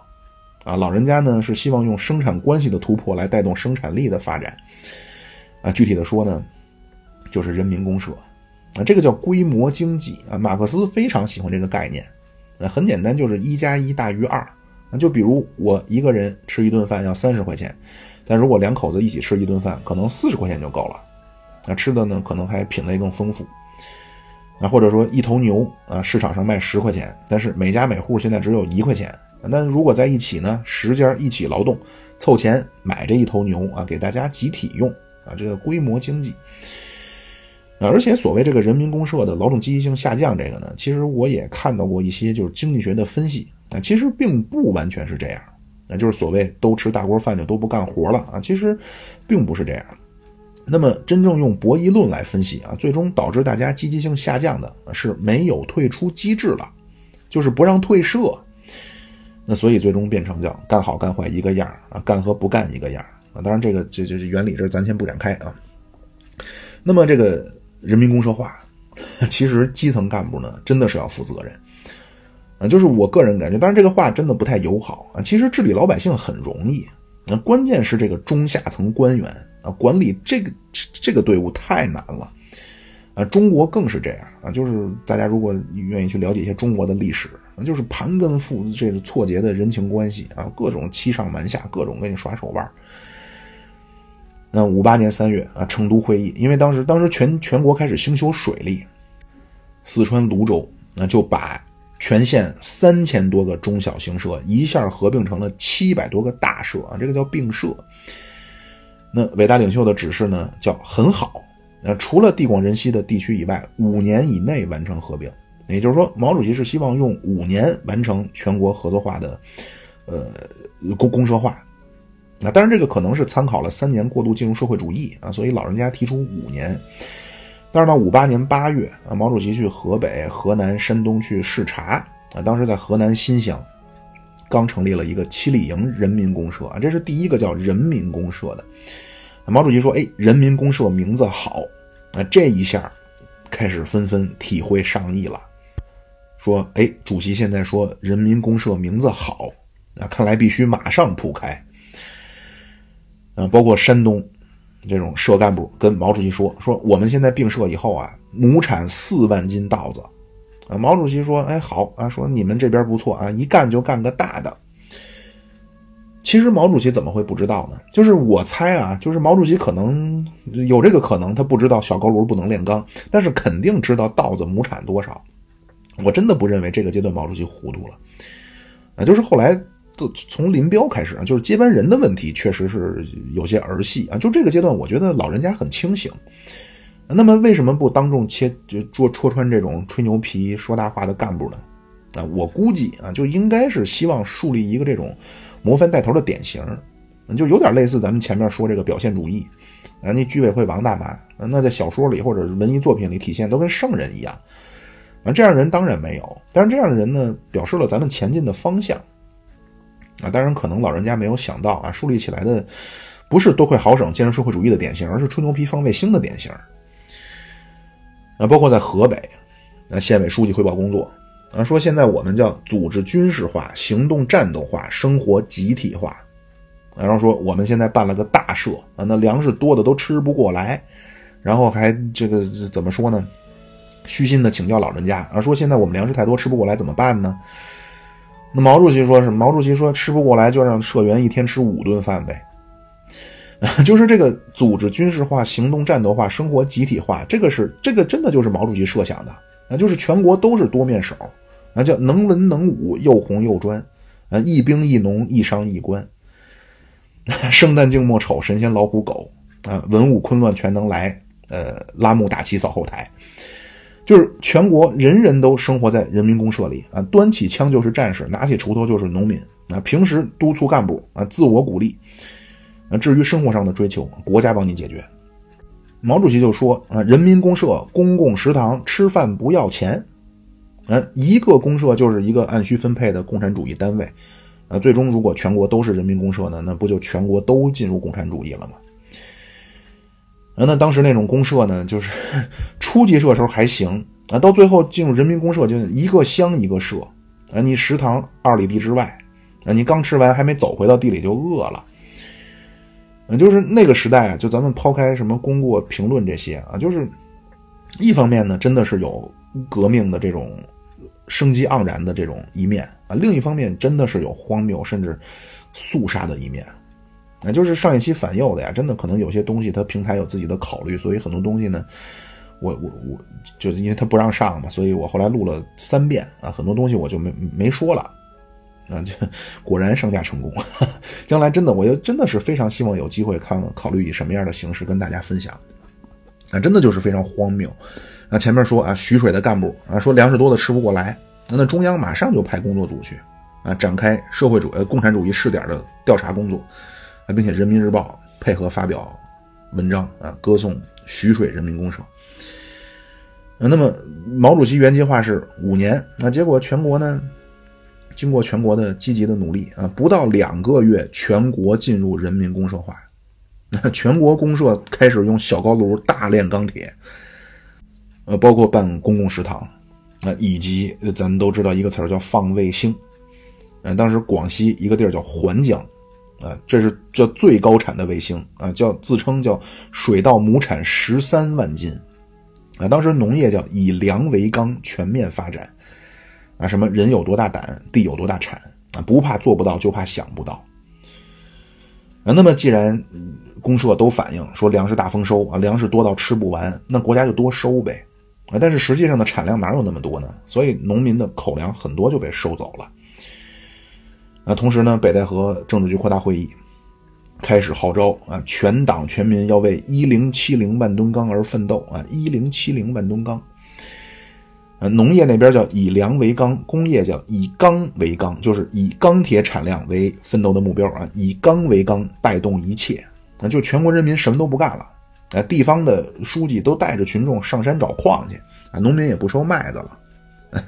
啊，老人家呢是希望用生产关系的突破来带动生产力的发展。啊，具体的说呢，就是人民公社。啊，这个叫规模经济。啊，马克思非常喜欢这个概念。啊，很简单，就是一加一大于二。啊，就比如我一个人吃一顿饭要三十块钱。但如果两口子一起吃一顿饭，可能四十块钱就够了，啊，吃的呢可能还品类更丰富，啊，或者说一头牛啊，市场上卖十块钱，但是每家每户现在只有一块钱，那如果在一起呢，十家一起劳动，凑钱买这一头牛啊，给大家集体用啊，这个规模经济，啊，而且所谓这个人民公社的劳动积极性下降，这个呢，其实我也看到过一些就是经济学的分析啊，其实并不完全是这样。那就是所谓都吃大锅饭就都不干活了啊，其实并不是这样。那么真正用博弈论来分析啊，最终导致大家积极性下降的是没有退出机制了，就是不让退社。那所以最终变成叫干好干坏一个样啊，干和不干一个样啊。当然这个这这这原理这咱先不展开啊。那么这个人民公社化，其实基层干部呢，真的是要负责任啊。就是我个人感觉，当然这个话真的不太友好啊。其实治理老百姓很容易，那关键是这个中下层官员啊，管理这个这个队伍太难了。啊，中国更是这样啊！就是大家如果愿意去了解一些中国的历史，就是盘根复这个错节的人情关系啊，各种欺上瞒下，各种给你耍手腕。那五八年三月啊，成都会议，因为当时当时全全国开始兴修水利，四川泸州那就把全县三千多个中小型社一下合并成了七百多个大社啊，这个叫并社。那伟大领袖的指示呢，叫很好。那除了地广人稀的地区以外，五年以内完成合并，也就是说，毛主席是希望用五年完成全国合作化的，呃，公公社化。那当然，这个可能是参考了三年过渡进入社会主义啊，所以老人家提出五年。但是到五八年八月啊，毛主席去河北、河南、山东去视察啊，当时在河南新乡刚成立了一个七里营人民公社啊，这是第一个叫人民公社的。毛主席说：“哎，人民公社名字好。”啊，这一下开始纷纷体会上意了，说：“哎，主席现在说人民公社名字好，啊，看来必须马上铺开。”啊，包括山东这种社干部跟毛主席说：“说我们现在并社以后啊，亩产四万斤稻子。”啊，毛主席说：“哎，好啊，说你们这边不错啊，一干就干个大的。”其实毛主席怎么会不知道呢？就是我猜啊，就是毛主席可能有这个可能，他不知道小高炉不能炼钢，但是肯定知道稻子亩产多少。我真的不认为这个阶段毛主席糊涂了，啊，就是后来都从林彪开始啊，就是接班人的问题确实是有些儿戏啊。就这个阶段，我觉得老人家很清醒。那么为什么不当众切就戳戳穿这种吹牛皮说大话的干部呢？啊，我估计啊，就应该是希望树立一个这种。模范带头的典型，就有点类似咱们前面说这个表现主义，啊，那居委会王大妈，那在小说里或者文艺作品里体现都跟圣人一样，啊，这样人当然没有，但是这样的人呢，表示了咱们前进的方向，啊，当然可能老人家没有想到啊，树立起来的不是多快好省建设社会主义的典型，而是吹牛皮放卫星的典型，啊，包括在河北，那县委书记汇报工作。啊，说现在我们叫组织军事化、行动战斗化、生活集体化，然后说我们现在办了个大社啊，那粮食多的都吃不过来，然后还这个怎么说呢？虚心的请教老人家啊，说现在我们粮食太多吃不过来怎么办呢？那毛主席说是毛主席说吃不过来就让社员一天吃五顿饭呗，就是这个组织军事化、行动战斗化、生活集体化，这个是这个真的就是毛主席设想的。啊，就是全国都是多面手。那叫能文能武，又红又专，啊，一兵一农，一商一官，圣诞静末丑，神仙老虎狗，啊，文武昆乱全能来，呃，拉木打旗扫后台，就是全国人人都生活在人民公社里啊，端起枪就是战士，拿起锄头就是农民啊，平时督促干部啊，自我鼓励，啊，至于生活上的追求，国家帮你解决。毛主席就说啊，人民公社公共食堂吃饭不要钱。啊，一个公社就是一个按需分配的共产主义单位，啊，最终如果全国都是人民公社呢，那不就全国都进入共产主义了吗？啊，那当时那种公社呢，就是 初级社时候还行，啊，到最后进入人民公社就一个乡一个社，啊，你食堂二里地之外，啊，你刚吃完还没走回到地里就饿了，啊，就是那个时代啊，就咱们抛开什么功过评论这些啊，就是一方面呢，真的是有革命的这种。生机盎然的这种一面啊，另一方面真的是有荒谬甚至肃杀的一面，啊，就是上一期反右的呀，真的可能有些东西它平台有自己的考虑，所以很多东西呢，我我我就是因为他不让上嘛，所以我后来录了三遍啊，很多东西我就没没说了，啊，就果然上架成功，将来真的我就真的是非常希望有机会看考虑以什么样的形式跟大家分享，啊，真的就是非常荒谬。那前面说啊，徐水的干部啊，说粮食多的吃不过来，那那中央马上就派工作组去，啊，展开社会主呃共产主义试点的调查工作，并且人民日报配合发表文章啊，歌颂徐水人民公社。那么毛主席原计划是五年，那结果全国呢，经过全国的积极的努力啊，不到两个月，全国进入人民公社化。全国公社开始用小高炉大炼钢铁，呃，包括办公共食堂，啊，以及咱们都知道一个词叫放卫星，嗯，当时广西一个地儿叫环江，啊，这是叫最高产的卫星啊，叫自称叫水稻亩产十三万斤，啊，当时农业叫以粮为纲，全面发展，啊，什么人有多大胆，地有多大产，啊，不怕做不到，就怕想不到。啊，那么既然公社都反映说粮食大丰收啊，粮食多到吃不完，那国家就多收呗，啊，但是实际上的产量哪有那么多呢？所以农民的口粮很多就被收走了。啊，同时呢，北戴河政治局扩大会议开始号召啊，全党全民要为一零七零万吨钢而奋斗啊，一零七零万吨钢。呃，农业那边叫以粮为纲，工业叫以钢为纲，就是以钢铁产量为奋斗的目标啊，以钢为纲带动一切，那就全国人民什么都不干了，啊，地方的书记都带着群众上山找矿去，啊，农民也不收麦子了，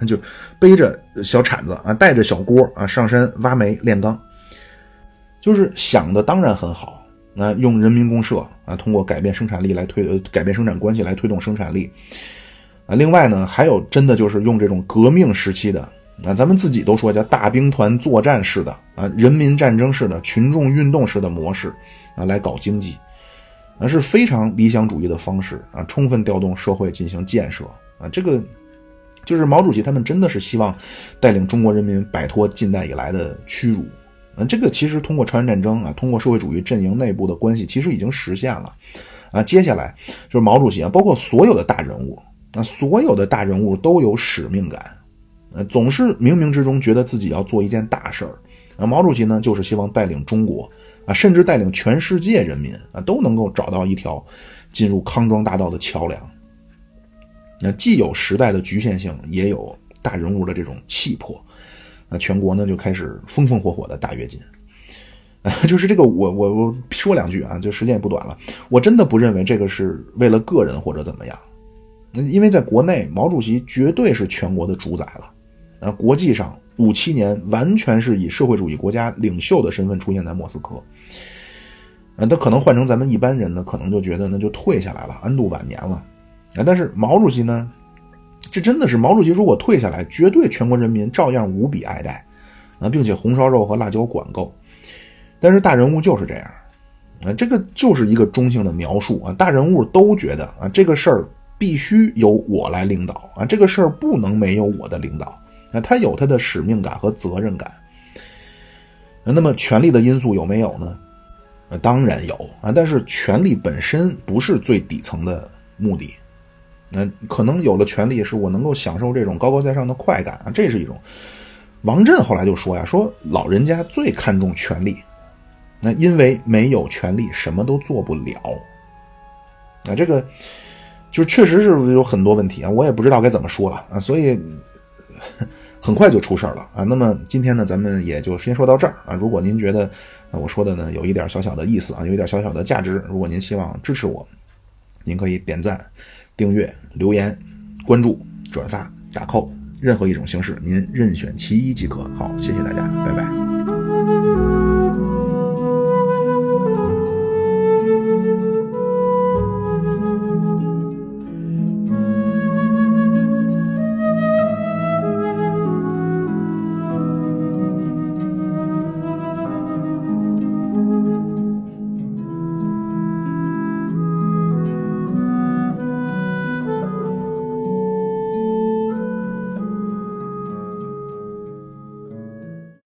就背着小铲子啊，带着小锅啊，上山挖煤炼钢，就是想的当然很好，那用人民公社啊，通过改变生产力来推呃改变生产关系来推动生产力。啊，另外呢，还有真的就是用这种革命时期的啊，咱们自己都说叫大兵团作战式的啊，人民战争式的群众运动式的模式啊，来搞经济，那是非常理想主义的方式啊，充分调动社会进行建设。啊，这个就是毛主席他们真的是希望带领中国人民摆脱近代以来的屈辱啊，这个其实通过朝鲜战争啊，通过社会主义阵营内部的关系，其实已经实现了啊，接下来就是毛主席啊，包括所有的大人物。那所有的大人物都有使命感，呃，总是冥冥之中觉得自己要做一件大事儿。啊毛主席呢，就是希望带领中国啊，甚至带领全世界人民啊，都能够找到一条进入康庄大道的桥梁。那既有时代的局限性，也有大人物的这种气魄。那全国呢，就开始风风火火的大跃进。就是这个，我我我说两句啊，就时间也不短了。我真的不认为这个是为了个人或者怎么样。因为在国内，毛主席绝对是全国的主宰了。啊，国际上，五七年完全是以社会主义国家领袖的身份出现在莫斯科。啊，他可能换成咱们一般人呢，可能就觉得那就退下来了，安度晚年了。但是毛主席呢，这真的是毛主席如果退下来，绝对全国人民照样无比爱戴，啊，并且红烧肉和辣椒管够。但是大人物就是这样，啊，这个就是一个中性的描述啊，大人物都觉得啊，这个事儿。必须由我来领导啊！这个事儿不能没有我的领导啊！他有他的使命感和责任感。那么权力的因素有没有呢？当然有啊！但是权力本身不是最底层的目的。那可能有了权力，是我能够享受这种高高在上的快感啊！这是一种。王震后来就说呀：“说老人家最看重权力，那因为没有权力，什么都做不了。”啊，这个。就确实是有很多问题啊，我也不知道该怎么说了啊，所以很快就出事儿了啊。那么今天呢，咱们也就先说到这儿啊。如果您觉得我说的呢有一点小小的意思啊，有一点小小的价值，如果您希望支持我，您可以点赞、订阅、留言、关注、转发、打 call，任何一种形式您任选其一即可。好，谢谢大家，拜拜。